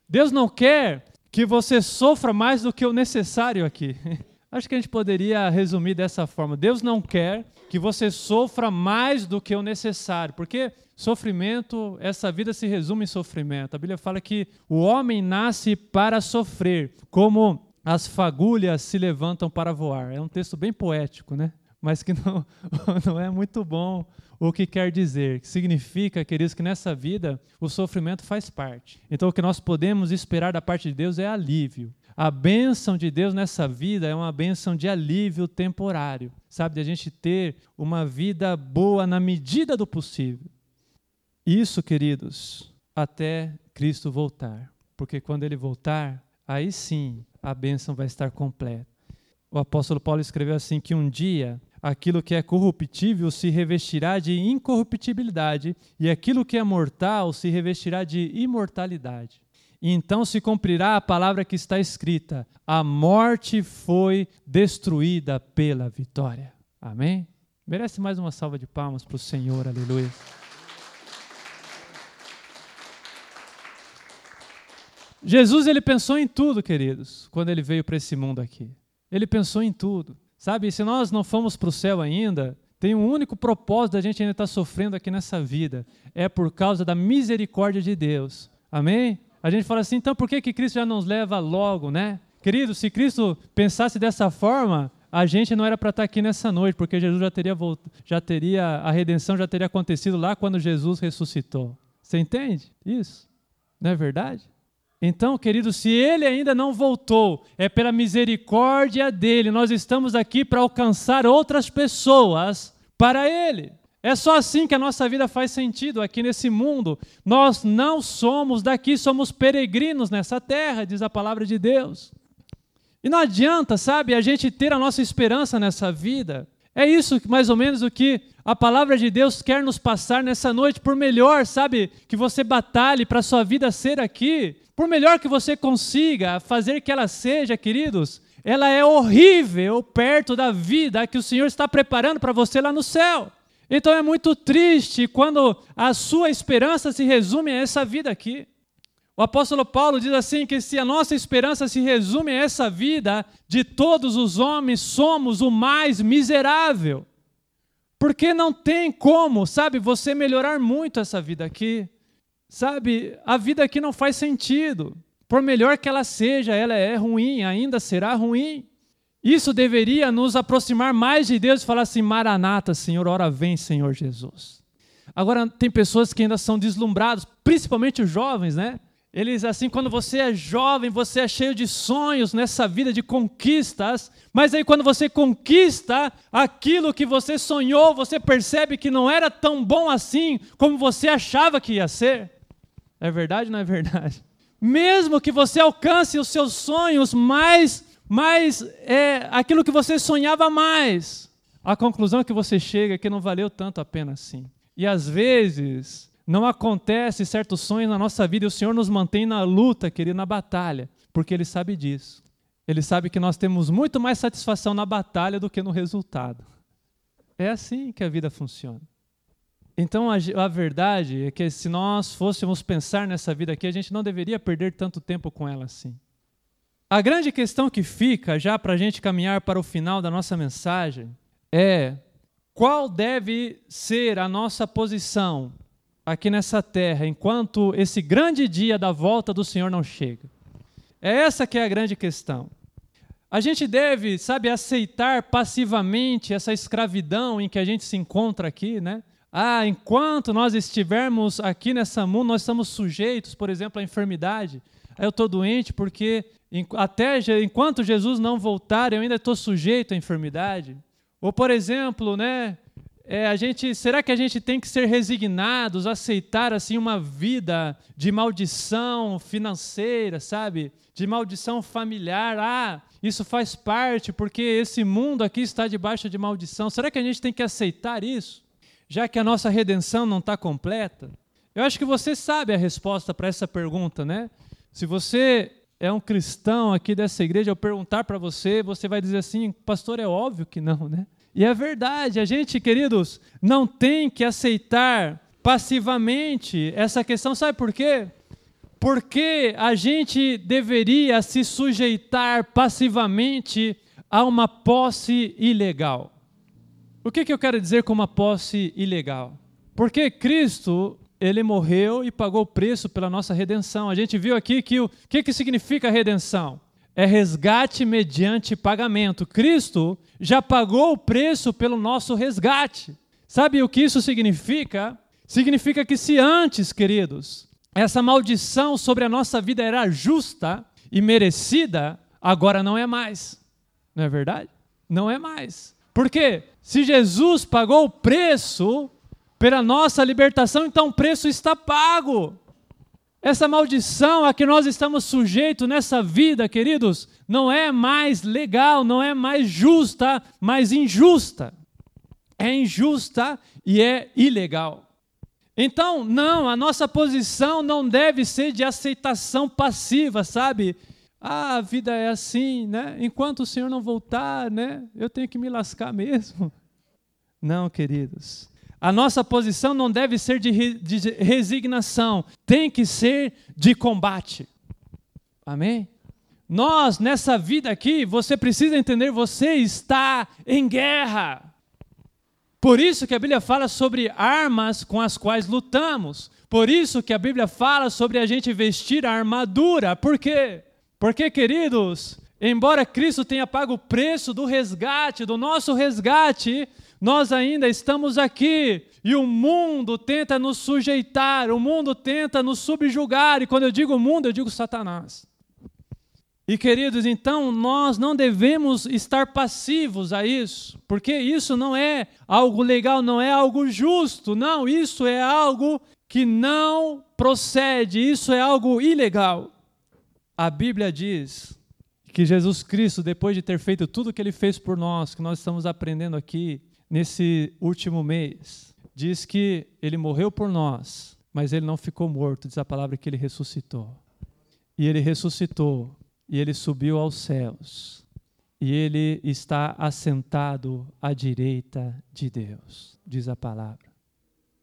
Deus não quer que você sofra mais do que o necessário aqui. Acho que a gente poderia resumir dessa forma. Deus não quer que você sofra mais do que o necessário, porque sofrimento, essa vida se resume em sofrimento. A Bíblia fala que o homem nasce para sofrer, como as fagulhas se levantam para voar. É um texto bem poético, né? Mas que não, não é muito bom o que quer dizer? Significa, queridos, que nessa vida o sofrimento faz parte. Então o que nós podemos esperar da parte de Deus é alívio. A bênção de Deus nessa vida é uma bênção de alívio temporário, sabe? De a gente ter uma vida boa na medida do possível. Isso, queridos, até Cristo voltar. Porque quando ele voltar, aí sim a bênção vai estar completa. O apóstolo Paulo escreveu assim: que um dia aquilo que é corruptível se revestirá de incorruptibilidade, e aquilo que é mortal se revestirá de imortalidade. E então se cumprirá a palavra que está escrita: a morte foi destruída pela vitória. Amém? Merece mais uma salva de palmas para o Senhor, aleluia. Jesus ele pensou em tudo, queridos, quando ele veio para esse mundo aqui. Ele pensou em tudo. Sabe, se nós não fomos para o céu ainda, tem um único propósito da gente ainda estar tá sofrendo aqui nessa vida. É por causa da misericórdia de Deus. Amém? A gente fala assim, então por que, que Cristo já nos leva logo, né? Querido, se Cristo pensasse dessa forma, a gente não era para estar tá aqui nessa noite, porque Jesus já teria, já teria, a redenção já teria acontecido lá quando Jesus ressuscitou. Você entende isso? Não é verdade? Então, querido, se ele ainda não voltou, é pela misericórdia dele. Nós estamos aqui para alcançar outras pessoas para ele. É só assim que a nossa vida faz sentido aqui nesse mundo. Nós não somos daqui, somos peregrinos nessa terra, diz a palavra de Deus. E não adianta, sabe, a gente ter a nossa esperança nessa vida. É isso mais ou menos o que a palavra de Deus quer nos passar nessa noite. Por melhor, sabe, que você batalhe para a sua vida ser aqui, por melhor que você consiga fazer que ela seja, queridos, ela é horrível perto da vida que o Senhor está preparando para você lá no céu. Então é muito triste quando a sua esperança se resume a essa vida aqui. O apóstolo Paulo diz assim: que se a nossa esperança se resume a essa vida, de todos os homens somos o mais miserável. Porque não tem como, sabe, você melhorar muito essa vida aqui. Sabe, a vida aqui não faz sentido. Por melhor que ela seja, ela é ruim, ainda será ruim. Isso deveria nos aproximar mais de Deus e falar assim: Maranata, Senhor, ora vem, Senhor Jesus. Agora, tem pessoas que ainda são deslumbrados, principalmente os jovens, né? Eles, assim, quando você é jovem, você é cheio de sonhos nessa vida de conquistas, mas aí quando você conquista aquilo que você sonhou, você percebe que não era tão bom assim como você achava que ia ser. É verdade ou não é verdade? Mesmo que você alcance os seus sonhos mais, mais é, aquilo que você sonhava mais, a conclusão que você chega é que não valeu tanto a pena assim. E às vezes não acontece certos sonhos na nossa vida e o Senhor nos mantém na luta, querido, na batalha, porque Ele sabe disso. Ele sabe que nós temos muito mais satisfação na batalha do que no resultado. É assim que a vida funciona. Então a, a, verdade é que se nós fôssemos pensar nessa vida aqui, a gente não deveria perder tanto tempo com ela assim. A grande questão que fica, já para a gente caminhar para o final da nossa mensagem, é qual deve ser a nossa posição aqui nessa terra enquanto esse grande dia da volta do Senhor não chega. É essa que é a grande questão. A gente deve, sabe, aceitar passivamente essa escravidão em que a gente se encontra aqui, né? Ah, enquanto nós estivermos aqui nessa mundo, nós estamos sujeitos, por exemplo, à enfermidade. Eu estou doente porque até enquanto Jesus não voltar, eu ainda estou sujeito à enfermidade. Ou, por exemplo, né, é, a gente, será que a gente tem que ser resignados, aceitar assim uma vida de maldição financeira, sabe? De maldição familiar. Ah, isso faz parte porque esse mundo aqui está debaixo de maldição. Será que a gente tem que aceitar isso? Já que a nossa redenção não está completa? Eu acho que você sabe a resposta para essa pergunta, né? Se você é um cristão aqui dessa igreja, eu perguntar para você, você vai dizer assim, pastor, é óbvio que não, né? E é verdade, a gente, queridos, não tem que aceitar passivamente essa questão, sabe por quê? Porque a gente deveria se sujeitar passivamente a uma posse ilegal. O que, que eu quero dizer com uma posse ilegal? Porque Cristo, ele morreu e pagou o preço pela nossa redenção. A gente viu aqui que o que, que significa redenção? É resgate mediante pagamento. Cristo já pagou o preço pelo nosso resgate. Sabe o que isso significa? Significa que se antes, queridos, essa maldição sobre a nossa vida era justa e merecida, agora não é mais. Não é verdade? Não é mais. Por quê? Se Jesus pagou o preço pela nossa libertação, então o preço está pago. Essa maldição a que nós estamos sujeitos nessa vida, queridos, não é mais legal, não é mais justa, mas injusta. É injusta e é ilegal. Então, não, a nossa posição não deve ser de aceitação passiva, sabe? Ah, a vida é assim, né? Enquanto o Senhor não voltar, né? Eu tenho que me lascar mesmo. Não, queridos. A nossa posição não deve ser de, de resignação, tem que ser de combate. Amém? Nós, nessa vida aqui, você precisa entender, você está em guerra. Por isso que a Bíblia fala sobre armas com as quais lutamos. Por isso que a Bíblia fala sobre a gente vestir a armadura. Por quê? Porque, queridos, embora Cristo tenha pago o preço do resgate, do nosso resgate, nós ainda estamos aqui e o mundo tenta nos sujeitar, o mundo tenta nos subjugar, e quando eu digo mundo, eu digo Satanás. E queridos, então nós não devemos estar passivos a isso, porque isso não é algo legal, não é algo justo, não, isso é algo que não procede, isso é algo ilegal. A Bíblia diz que Jesus Cristo, depois de ter feito tudo o que ele fez por nós, que nós estamos aprendendo aqui nesse último mês, diz que ele morreu por nós, mas ele não ficou morto, diz a palavra que ele ressuscitou. E ele ressuscitou e ele subiu aos céus. e ele está assentado à direita de Deus, diz a palavra.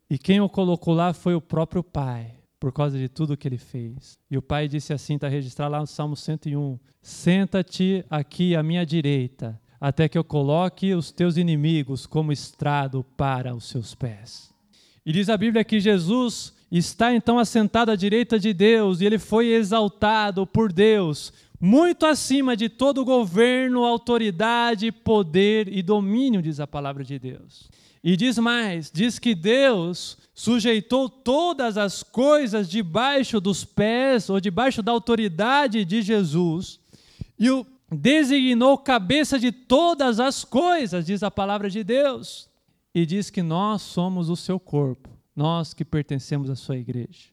E quem o colocou lá foi o próprio Pai, por causa de tudo que ele fez. E o Pai disse assim, está registrado lá no Salmo 101: Senta-te aqui à minha direita, até que eu coloque os teus inimigos como estrado para os seus pés. E diz a Bíblia que Jesus está então assentado à direita de Deus e ele foi exaltado por Deus, muito acima de todo governo, autoridade, poder e domínio, diz a palavra de Deus. E diz mais: diz que Deus sujeitou todas as coisas debaixo dos pés ou debaixo da autoridade de Jesus e o designou cabeça de todas as coisas, diz a palavra de Deus. E diz que nós somos o seu corpo, nós que pertencemos à sua igreja.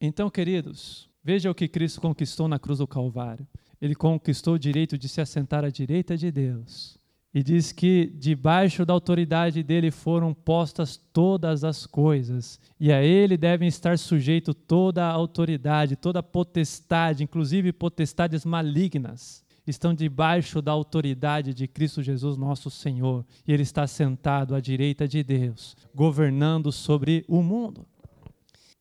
Então, queridos, veja o que Cristo conquistou na cruz do Calvário. Ele conquistou o direito de se assentar à direita de Deus e diz que debaixo da autoridade dele foram postas todas as coisas, e a ele devem estar sujeito toda a autoridade, toda a potestade, inclusive potestades malignas, estão debaixo da autoridade de Cristo Jesus, nosso Senhor, e ele está sentado à direita de Deus, governando sobre o mundo.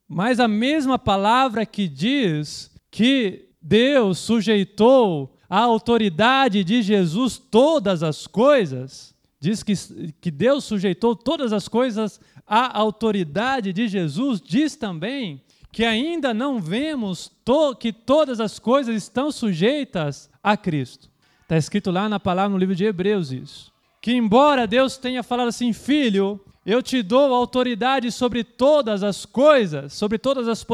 Mas a mesma palavra que diz que Deus sujeitou a autoridade de Jesus todas as coisas, diz que, que Deus sujeitou todas as coisas à autoridade de Jesus, diz também que ainda não vemos to, que todas as coisas estão sujeitas a Cristo. Está escrito lá na palavra no livro de Hebreus isso. Que embora Deus tenha falado assim, filho, eu te dou autoridade sobre todas as coisas, sobre todas as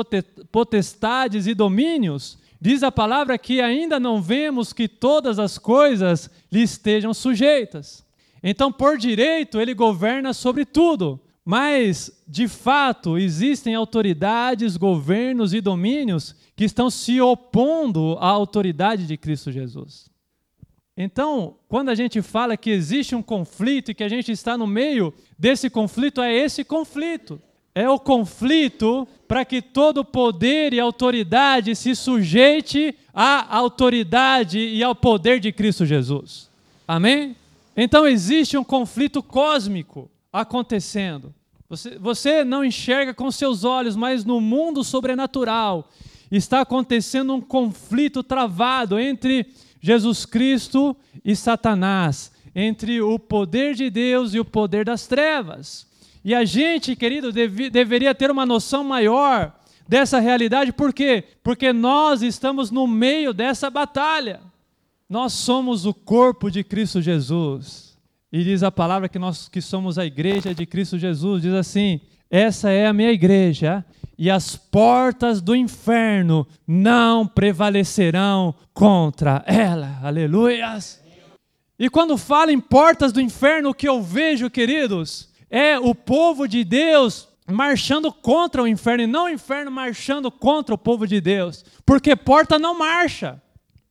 potestades e domínios, Diz a palavra que ainda não vemos que todas as coisas lhe estejam sujeitas. Então, por direito, ele governa sobre tudo, mas, de fato, existem autoridades, governos e domínios que estão se opondo à autoridade de Cristo Jesus. Então, quando a gente fala que existe um conflito e que a gente está no meio desse conflito, é esse conflito é o conflito para que todo poder e autoridade se sujeite à autoridade e ao poder de Cristo Jesus. Amém? Então existe um conflito cósmico acontecendo. Você, você não enxerga com seus olhos, mas no mundo sobrenatural está acontecendo um conflito travado entre Jesus Cristo e Satanás, entre o poder de Deus e o poder das trevas. E a gente, querido, deve, deveria ter uma noção maior dessa realidade, por quê? Porque nós estamos no meio dessa batalha. Nós somos o corpo de Cristo Jesus. E diz a palavra que nós que somos a igreja de Cristo Jesus, diz assim: essa é a minha igreja, e as portas do inferno não prevalecerão contra ela. Aleluias! E quando fala em portas do inferno, o que eu vejo, queridos, é o povo de Deus marchando contra o inferno e não o inferno marchando contra o povo de Deus. Porque porta não marcha.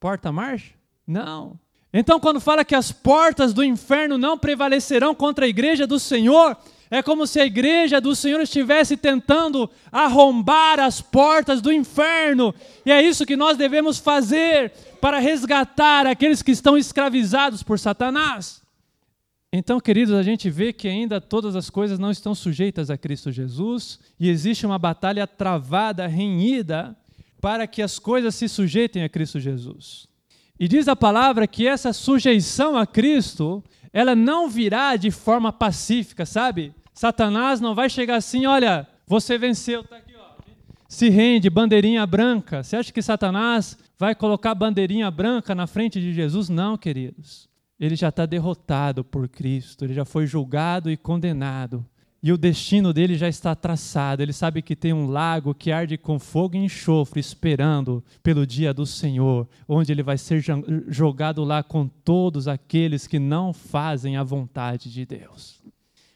Porta marcha? Não. Então, quando fala que as portas do inferno não prevalecerão contra a igreja do Senhor, é como se a igreja do Senhor estivesse tentando arrombar as portas do inferno. E é isso que nós devemos fazer para resgatar aqueles que estão escravizados por Satanás. Então, queridos, a gente vê que ainda todas as coisas não estão sujeitas a Cristo Jesus e existe uma batalha travada, renhida, para que as coisas se sujeitem a Cristo Jesus. E diz a palavra que essa sujeição a Cristo, ela não virá de forma pacífica, sabe? Satanás não vai chegar assim, olha, você venceu, tá aqui, ó. Se rende, bandeirinha branca. Você acha que Satanás vai colocar bandeirinha branca na frente de Jesus? Não, queridos ele já está derrotado por Cristo, ele já foi julgado e condenado. E o destino dele já está traçado. Ele sabe que tem um lago que arde com fogo e enxofre, esperando pelo dia do Senhor, onde ele vai ser jogado lá com todos aqueles que não fazem a vontade de Deus.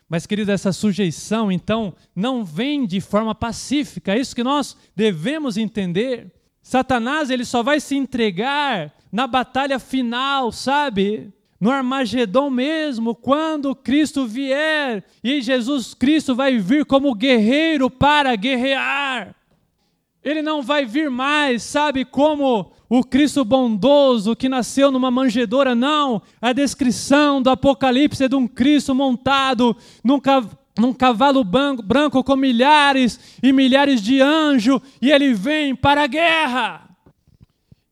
Mas, querido, essa sujeição, então, não vem de forma pacífica. É isso que nós devemos entender. Satanás, ele só vai se entregar na batalha final, sabe? No Armagedon mesmo, quando Cristo vier e Jesus Cristo vai vir como guerreiro para guerrear. Ele não vai vir mais, sabe, como o Cristo bondoso que nasceu numa manjedoura, não. A descrição do Apocalipse é de um Cristo montado num, num cavalo branco com milhares e milhares de anjos, e ele vem para a guerra.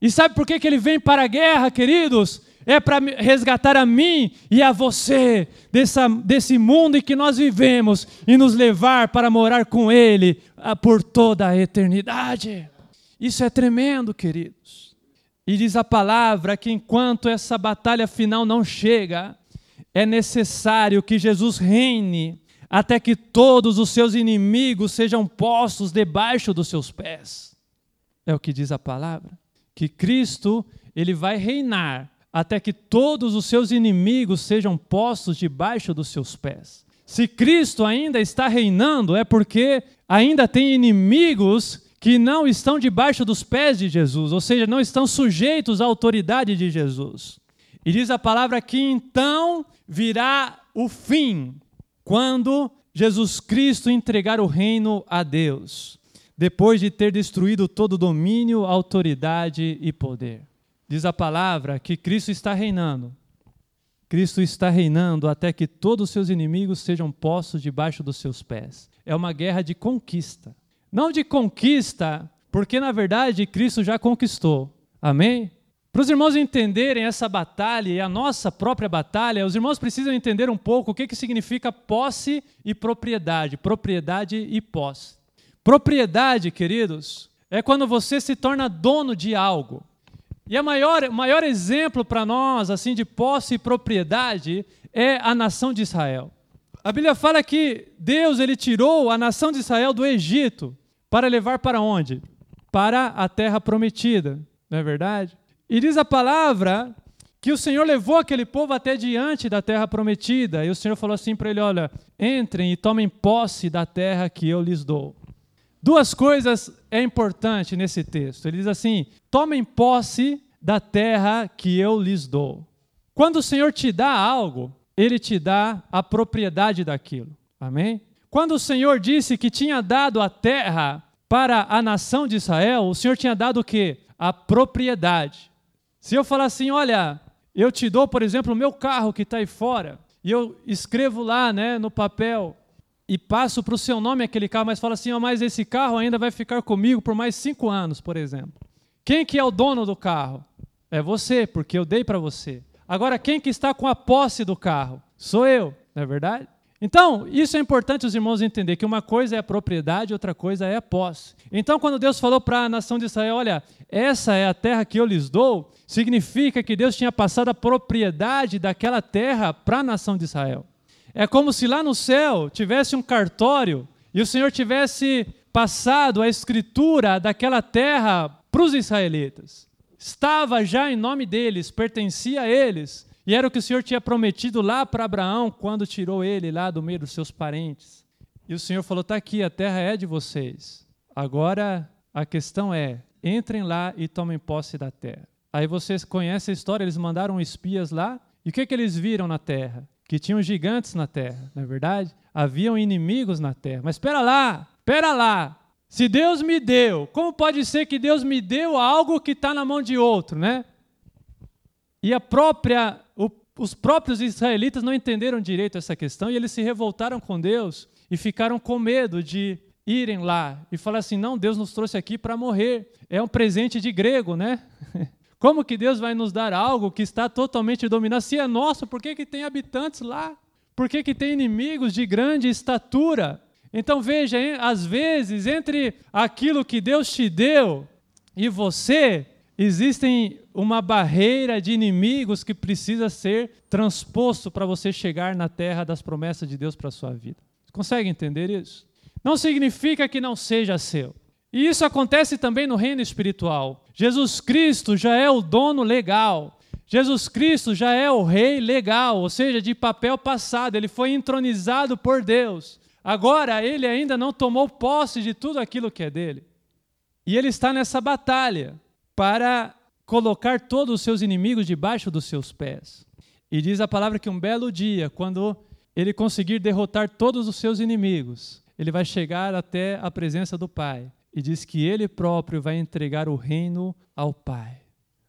E sabe por que, que ele vem para a guerra, queridos? É para resgatar a mim e a você dessa, desse mundo em que nós vivemos e nos levar para morar com Ele ah, por toda a eternidade. Isso é tremendo, queridos. E diz a palavra que enquanto essa batalha final não chega, é necessário que Jesus reine até que todos os seus inimigos sejam postos debaixo dos seus pés. É o que diz a palavra. Que Cristo, ele vai reinar até que todos os seus inimigos sejam postos debaixo dos seus pés. Se Cristo ainda está reinando, é porque ainda tem inimigos que não estão debaixo dos pés de Jesus, ou seja, não estão sujeitos à autoridade de Jesus. E diz a palavra que então virá o fim, quando Jesus Cristo entregar o reino a Deus, depois de ter destruído todo domínio, autoridade e poder. Diz a palavra que Cristo está reinando. Cristo está reinando até que todos os seus inimigos sejam postos debaixo dos seus pés. É uma guerra de conquista. Não de conquista, porque na verdade Cristo já conquistou. Amém? Para os irmãos entenderem essa batalha e a nossa própria batalha, os irmãos precisam entender um pouco o que, que significa posse e propriedade. Propriedade e posse. Propriedade, queridos, é quando você se torna dono de algo. E o maior, maior exemplo para nós, assim, de posse e propriedade é a nação de Israel. A Bíblia fala que Deus ele tirou a nação de Israel do Egito para levar para onde? Para a terra prometida, não é verdade? E diz a palavra que o Senhor levou aquele povo até diante da terra prometida. E o Senhor falou assim para ele: Olha, entrem e tomem posse da terra que eu lhes dou. Duas coisas é importante nesse texto. Ele diz assim: tomem posse da terra que eu lhes dou. Quando o Senhor te dá algo, ele te dá a propriedade daquilo. Amém? Quando o Senhor disse que tinha dado a terra para a nação de Israel, o Senhor tinha dado o quê? A propriedade. Se eu falar assim, olha, eu te dou, por exemplo, o meu carro que está aí fora, e eu escrevo lá né, no papel, e passo para o seu nome aquele carro, mas fala assim, oh, mas esse carro ainda vai ficar comigo por mais cinco anos, por exemplo. Quem que é o dono do carro? É você, porque eu dei para você. Agora, quem que está com a posse do carro? Sou eu, não é verdade? Então, isso é importante os irmãos entender que uma coisa é a propriedade, outra coisa é a posse. Então, quando Deus falou para a nação de Israel, olha, essa é a terra que eu lhes dou, significa que Deus tinha passado a propriedade daquela terra para a nação de Israel. É como se lá no céu tivesse um cartório e o Senhor tivesse passado a escritura daquela terra para os israelitas. Estava já em nome deles, pertencia a eles, e era o que o Senhor tinha prometido lá para Abraão quando tirou ele lá do meio dos seus parentes. E o Senhor falou: está aqui, a terra é de vocês. Agora a questão é: entrem lá e tomem posse da terra. Aí vocês conhecem a história, eles mandaram espias lá, e o que, que eles viram na terra? que tinham gigantes na terra, não é verdade? Haviam inimigos na terra. Mas espera lá, espera lá. Se Deus me deu, como pode ser que Deus me deu algo que está na mão de outro, né? E a própria, o, os próprios israelitas não entenderam direito essa questão e eles se revoltaram com Deus e ficaram com medo de irem lá e falar assim: não, Deus nos trouxe aqui para morrer. É um presente de grego, né? Como que Deus vai nos dar algo que está totalmente dominado? Se é nosso, por que, que tem habitantes lá? Por que, que tem inimigos de grande estatura? Então veja, hein? às vezes, entre aquilo que Deus te deu e você, existem uma barreira de inimigos que precisa ser transposto para você chegar na terra das promessas de Deus para a sua vida. Consegue entender isso? Não significa que não seja seu. E isso acontece também no reino espiritual. Jesus Cristo já é o dono legal. Jesus Cristo já é o rei legal, ou seja, de papel passado. Ele foi entronizado por Deus. Agora ele ainda não tomou posse de tudo aquilo que é dele. E ele está nessa batalha para colocar todos os seus inimigos debaixo dos seus pés. E diz a palavra que um belo dia, quando ele conseguir derrotar todos os seus inimigos, ele vai chegar até a presença do Pai e diz que ele próprio vai entregar o reino ao Pai.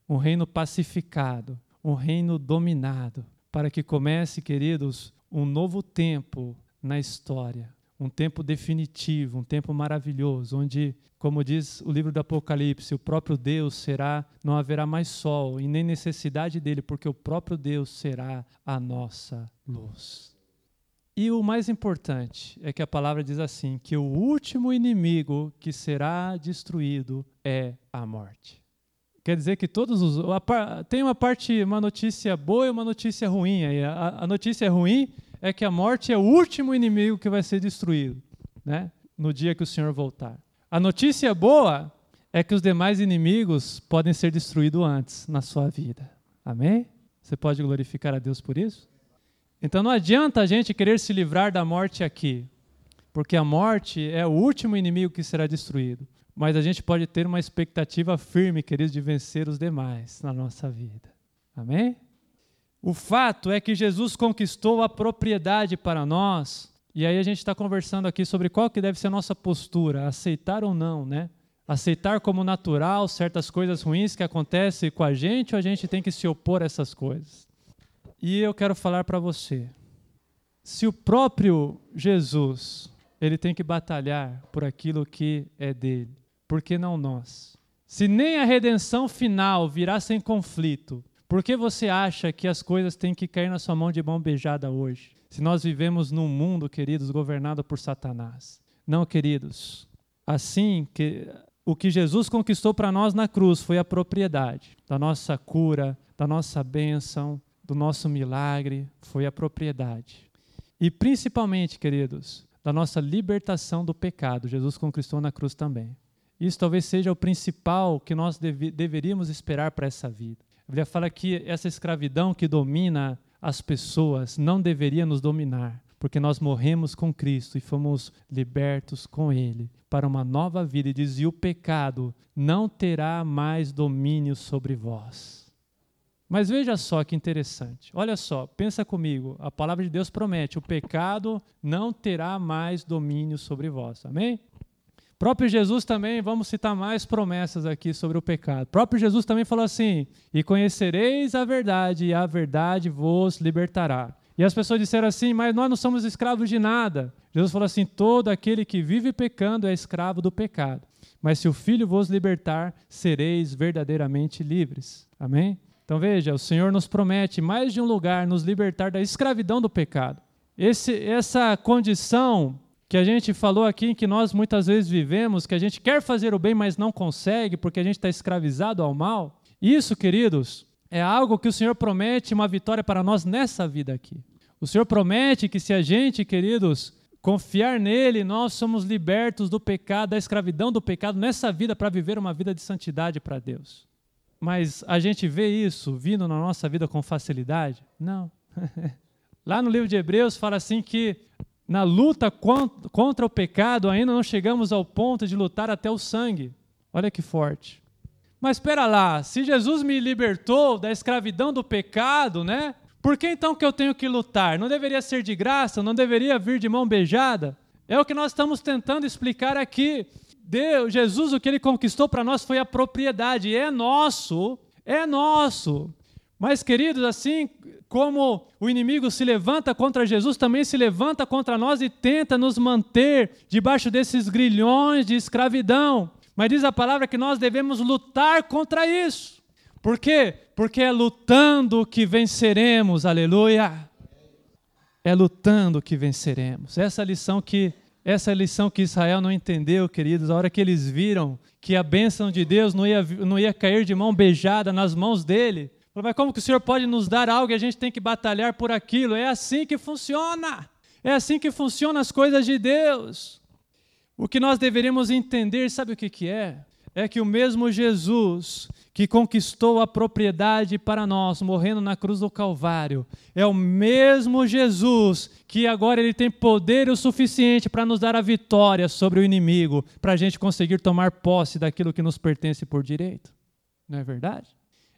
Um reino pacificado, um reino dominado, para que comece, queridos, um novo tempo na história, um tempo definitivo, um tempo maravilhoso, onde, como diz o livro do Apocalipse, o próprio Deus será, não haverá mais sol e nem necessidade dele, porque o próprio Deus será a nossa luz. E o mais importante é que a palavra diz assim: que o último inimigo que será destruído é a morte. Quer dizer que todos os. Tem uma parte, uma notícia boa e uma notícia ruim. A, a notícia ruim é que a morte é o último inimigo que vai ser destruído, né? No dia que o Senhor voltar. A notícia boa é que os demais inimigos podem ser destruídos antes na sua vida. Amém? Você pode glorificar a Deus por isso? Então não adianta a gente querer se livrar da morte aqui, porque a morte é o último inimigo que será destruído. Mas a gente pode ter uma expectativa firme, queridos, de vencer os demais na nossa vida. Amém? O fato é que Jesus conquistou a propriedade para nós, e aí a gente está conversando aqui sobre qual que deve ser a nossa postura, aceitar ou não, né? Aceitar como natural certas coisas ruins que acontecem com a gente, ou a gente tem que se opor a essas coisas? E eu quero falar para você, se o próprio Jesus, ele tem que batalhar por aquilo que é dele, por que não nós? Se nem a redenção final virá sem conflito, por que você acha que as coisas têm que cair na sua mão de mão beijada hoje? Se nós vivemos num mundo, queridos, governado por Satanás. Não, queridos. Assim que o que Jesus conquistou para nós na cruz foi a propriedade da nossa cura, da nossa bênção, do nosso milagre, foi a propriedade. E principalmente, queridos, da nossa libertação do pecado. Jesus conquistou na cruz também. Isso talvez seja o principal que nós deve, deveríamos esperar para essa vida. A Bíblia fala que essa escravidão que domina as pessoas não deveria nos dominar, porque nós morremos com Cristo e fomos libertos com Ele para uma nova vida. E diz: e o pecado não terá mais domínio sobre vós. Mas veja só que interessante. Olha só, pensa comigo. A palavra de Deus promete: o pecado não terá mais domínio sobre vós. Amém? Próprio Jesus também, vamos citar mais promessas aqui sobre o pecado. Próprio Jesus também falou assim: E conhecereis a verdade, e a verdade vos libertará. E as pessoas disseram assim: Mas nós não somos escravos de nada. Jesus falou assim: Todo aquele que vive pecando é escravo do pecado. Mas se o Filho vos libertar, sereis verdadeiramente livres. Amém? Então veja, o Senhor nos promete mais de um lugar nos libertar da escravidão do pecado. Esse, essa condição que a gente falou aqui, que nós muitas vezes vivemos, que a gente quer fazer o bem, mas não consegue, porque a gente está escravizado ao mal. Isso, queridos, é algo que o Senhor promete uma vitória para nós nessa vida aqui. O Senhor promete que se a gente, queridos, confiar nele, nós somos libertos do pecado, da escravidão do pecado nessa vida para viver uma vida de santidade para Deus. Mas a gente vê isso vindo na nossa vida com facilidade? Não. Lá no livro de Hebreus fala assim que na luta contra o pecado ainda não chegamos ao ponto de lutar até o sangue. Olha que forte. Mas espera lá, se Jesus me libertou da escravidão do pecado, né? Por que então que eu tenho que lutar? Não deveria ser de graça? Não deveria vir de mão beijada? É o que nós estamos tentando explicar aqui. Deus, Jesus, o que ele conquistou para nós foi a propriedade, é nosso, é nosso. Mas, queridos, assim como o inimigo se levanta contra Jesus, também se levanta contra nós e tenta nos manter debaixo desses grilhões de escravidão. Mas diz a palavra que nós devemos lutar contra isso. Por quê? Porque é lutando que venceremos, aleluia. É lutando que venceremos. Essa lição que essa lição que Israel não entendeu, queridos, a hora que eles viram que a bênção de Deus não ia, não ia cair de mão beijada nas mãos dele. Mas como que o Senhor pode nos dar algo e a gente tem que batalhar por aquilo? É assim que funciona. É assim que funcionam as coisas de Deus. O que nós deveríamos entender, sabe o que, que é? É que o mesmo Jesus que conquistou a propriedade para nós, morrendo na cruz do Calvário. É o mesmo Jesus que agora ele tem poder o suficiente para nos dar a vitória sobre o inimigo, para a gente conseguir tomar posse daquilo que nos pertence por direito. Não é verdade?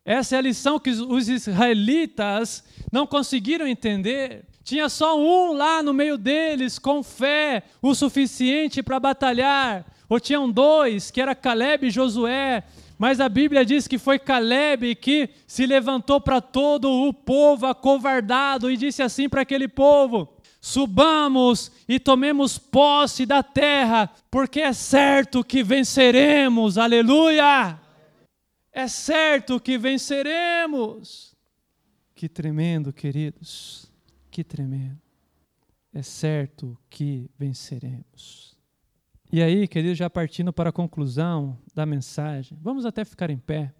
Essa é a lição que os israelitas não conseguiram entender. Tinha só um lá no meio deles, com fé, o suficiente para batalhar Ou tinham dois, que era Caleb e Josué, mas a Bíblia diz que foi Caleb que se levantou para todo o povo acovardado e disse assim para aquele povo: Subamos e tomemos posse da terra, porque é certo que venceremos. Aleluia! É certo que venceremos. Que tremendo, queridos. Que tremendo. É certo que venceremos. E aí, queridos, já partindo para a conclusão da mensagem, vamos até ficar em pé.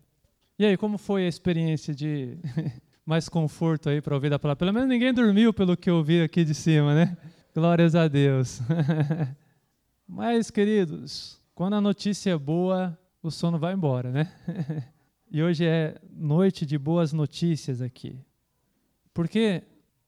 E aí, como foi a experiência de mais conforto aí para ouvir da palavra? Pelo menos ninguém dormiu pelo que eu ouvi aqui de cima, né? Glórias a Deus. Mas, queridos, quando a notícia é boa, o sono vai embora, né? e hoje é noite de boas notícias aqui. Porque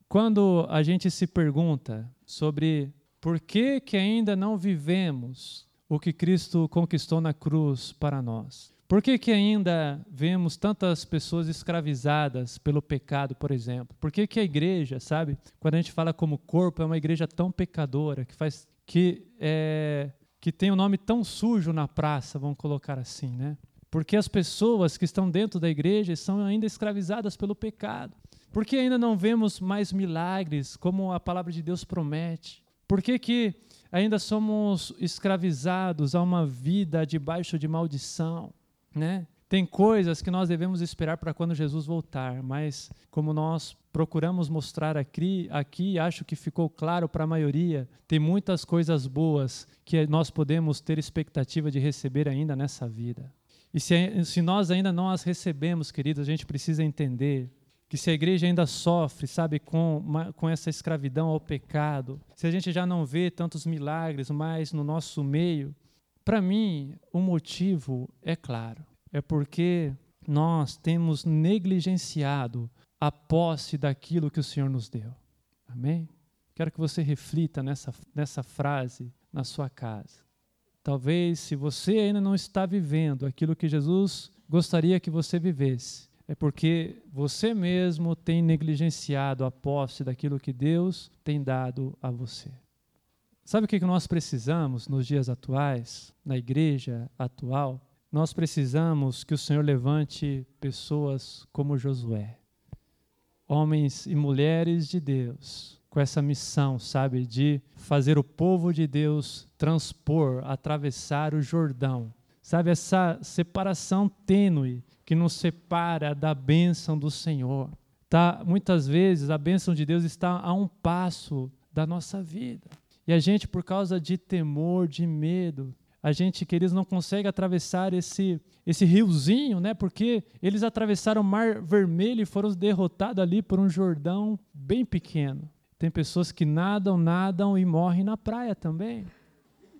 quando a gente se pergunta sobre por que, que ainda não vivemos o que Cristo conquistou na cruz para nós? Por que, que ainda vemos tantas pessoas escravizadas pelo pecado, por exemplo? Por que, que a igreja, sabe, quando a gente fala como corpo, é uma igreja tão pecadora, que faz que, é, que tem um nome tão sujo na praça, vamos colocar assim, né? Porque as pessoas que estão dentro da igreja são ainda escravizadas pelo pecado. Por que ainda não vemos mais milagres, como a palavra de Deus promete? Por que, que ainda somos escravizados a uma vida debaixo de maldição? Né? Tem coisas que nós devemos esperar para quando Jesus voltar, mas como nós procuramos mostrar aqui, aqui acho que ficou claro para a maioria, tem muitas coisas boas que nós podemos ter expectativa de receber ainda nessa vida. E se, se nós ainda não as recebemos, queridos, a gente precisa entender que se a igreja ainda sofre, sabe, com, com essa escravidão ao pecado, se a gente já não vê tantos milagres mais no nosso meio, para mim o motivo é claro, é porque nós temos negligenciado a posse daquilo que o Senhor nos deu. Amém? Quero que você reflita nessa, nessa frase na sua casa. Talvez, se você ainda não está vivendo aquilo que Jesus gostaria que você vivesse, é porque você mesmo tem negligenciado a posse daquilo que Deus tem dado a você. Sabe o que nós precisamos nos dias atuais, na igreja atual? Nós precisamos que o Senhor levante pessoas como Josué, homens e mulheres de Deus, com essa missão, sabe, de fazer o povo de Deus transpor, atravessar o Jordão. Sabe, essa separação tênue que nos separa da bênção do Senhor. Tá, muitas vezes a bênção de Deus está a um passo da nossa vida. E a gente, por causa de temor, de medo, a gente, queridos, não consegue atravessar esse, esse riozinho, né? Porque eles atravessaram o Mar Vermelho e foram derrotados ali por um Jordão bem pequeno. Tem pessoas que nadam, nadam e morrem na praia também.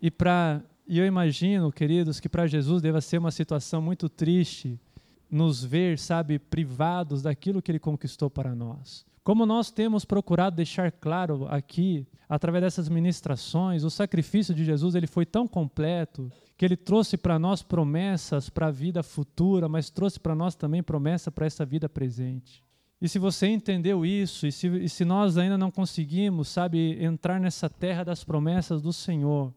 E para e eu imagino, queridos, que para Jesus deva ser uma situação muito triste nos ver, sabe, privados daquilo que ele conquistou para nós. Como nós temos procurado deixar claro aqui, através dessas ministrações, o sacrifício de Jesus ele foi tão completo que ele trouxe para nós promessas para a vida futura, mas trouxe para nós também promessa para essa vida presente. E se você entendeu isso, e se, e se nós ainda não conseguimos, sabe, entrar nessa terra das promessas do Senhor,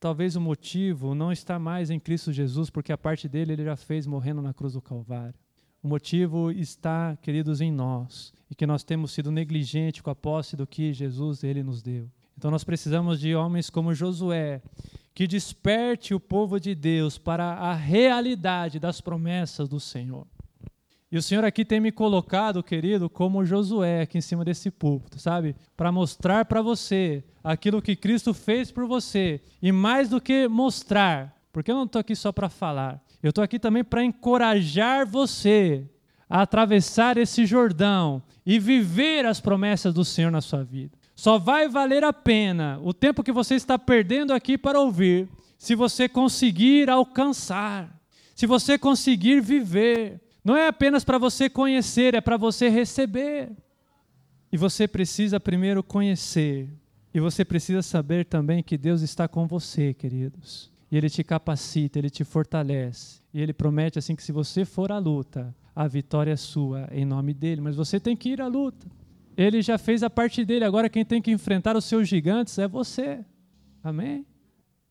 Talvez o motivo não está mais em Cristo Jesus, porque a parte dele ele já fez morrendo na cruz do Calvário. O motivo está, queridos, em nós, e que nós temos sido negligentes com a posse do que Jesus ele nos deu. Então nós precisamos de homens como Josué, que desperte o povo de Deus para a realidade das promessas do Senhor. E o Senhor aqui tem me colocado, querido, como Josué aqui em cima desse púlpito, sabe? Para mostrar para você aquilo que Cristo fez por você. E mais do que mostrar, porque eu não estou aqui só para falar, eu estou aqui também para encorajar você a atravessar esse Jordão e viver as promessas do Senhor na sua vida. Só vai valer a pena o tempo que você está perdendo aqui para ouvir, se você conseguir alcançar, se você conseguir viver. Não é apenas para você conhecer, é para você receber. E você precisa primeiro conhecer. E você precisa saber também que Deus está com você, queridos. E Ele te capacita, Ele te fortalece. E Ele promete assim que se você for à luta, a vitória é sua, em nome dEle. Mas você tem que ir à luta. Ele já fez a parte dele, agora quem tem que enfrentar os seus gigantes é você. Amém?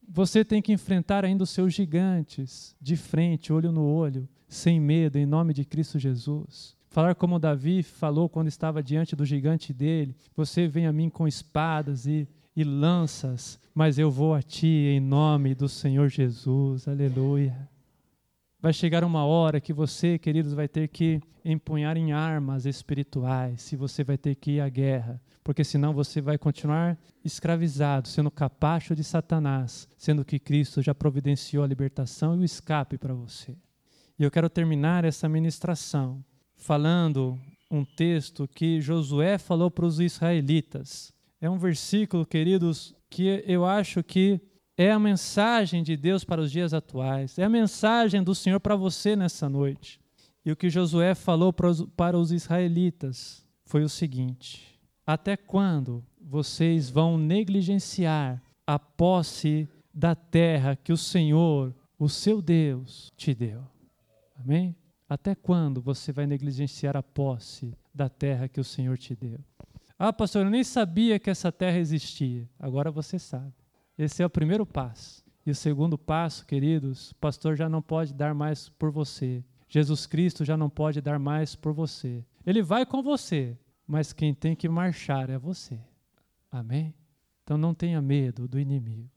Você tem que enfrentar ainda os seus gigantes de frente, olho no olho, sem medo, em nome de Cristo Jesus. Falar como Davi falou quando estava diante do gigante dele: Você vem a mim com espadas e, e lanças, mas eu vou a ti em nome do Senhor Jesus. Aleluia. Vai chegar uma hora que você, queridos, vai ter que empunhar em armas espirituais, se você vai ter que ir à guerra, porque senão você vai continuar escravizado, sendo capacho de Satanás, sendo que Cristo já providenciou a libertação e o escape para você. E eu quero terminar essa ministração falando um texto que Josué falou para os israelitas. É um versículo, queridos, que eu acho que é a mensagem de Deus para os dias atuais, é a mensagem do Senhor para você nessa noite. E o que Josué falou para os israelitas foi o seguinte: Até quando vocês vão negligenciar a posse da terra que o Senhor, o seu Deus, te deu? Amém? Até quando você vai negligenciar a posse da terra que o Senhor te deu? Ah, pastor, eu nem sabia que essa terra existia. Agora você sabe. Esse é o primeiro passo. E o segundo passo, queridos, o pastor já não pode dar mais por você. Jesus Cristo já não pode dar mais por você. Ele vai com você, mas quem tem que marchar é você. Amém? Então não tenha medo do inimigo.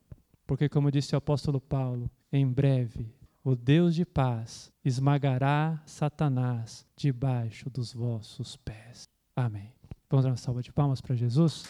Porque, como disse o apóstolo Paulo, em breve o Deus de paz esmagará Satanás debaixo dos vossos pés. Amém. Vamos dar uma salva de palmas para Jesus?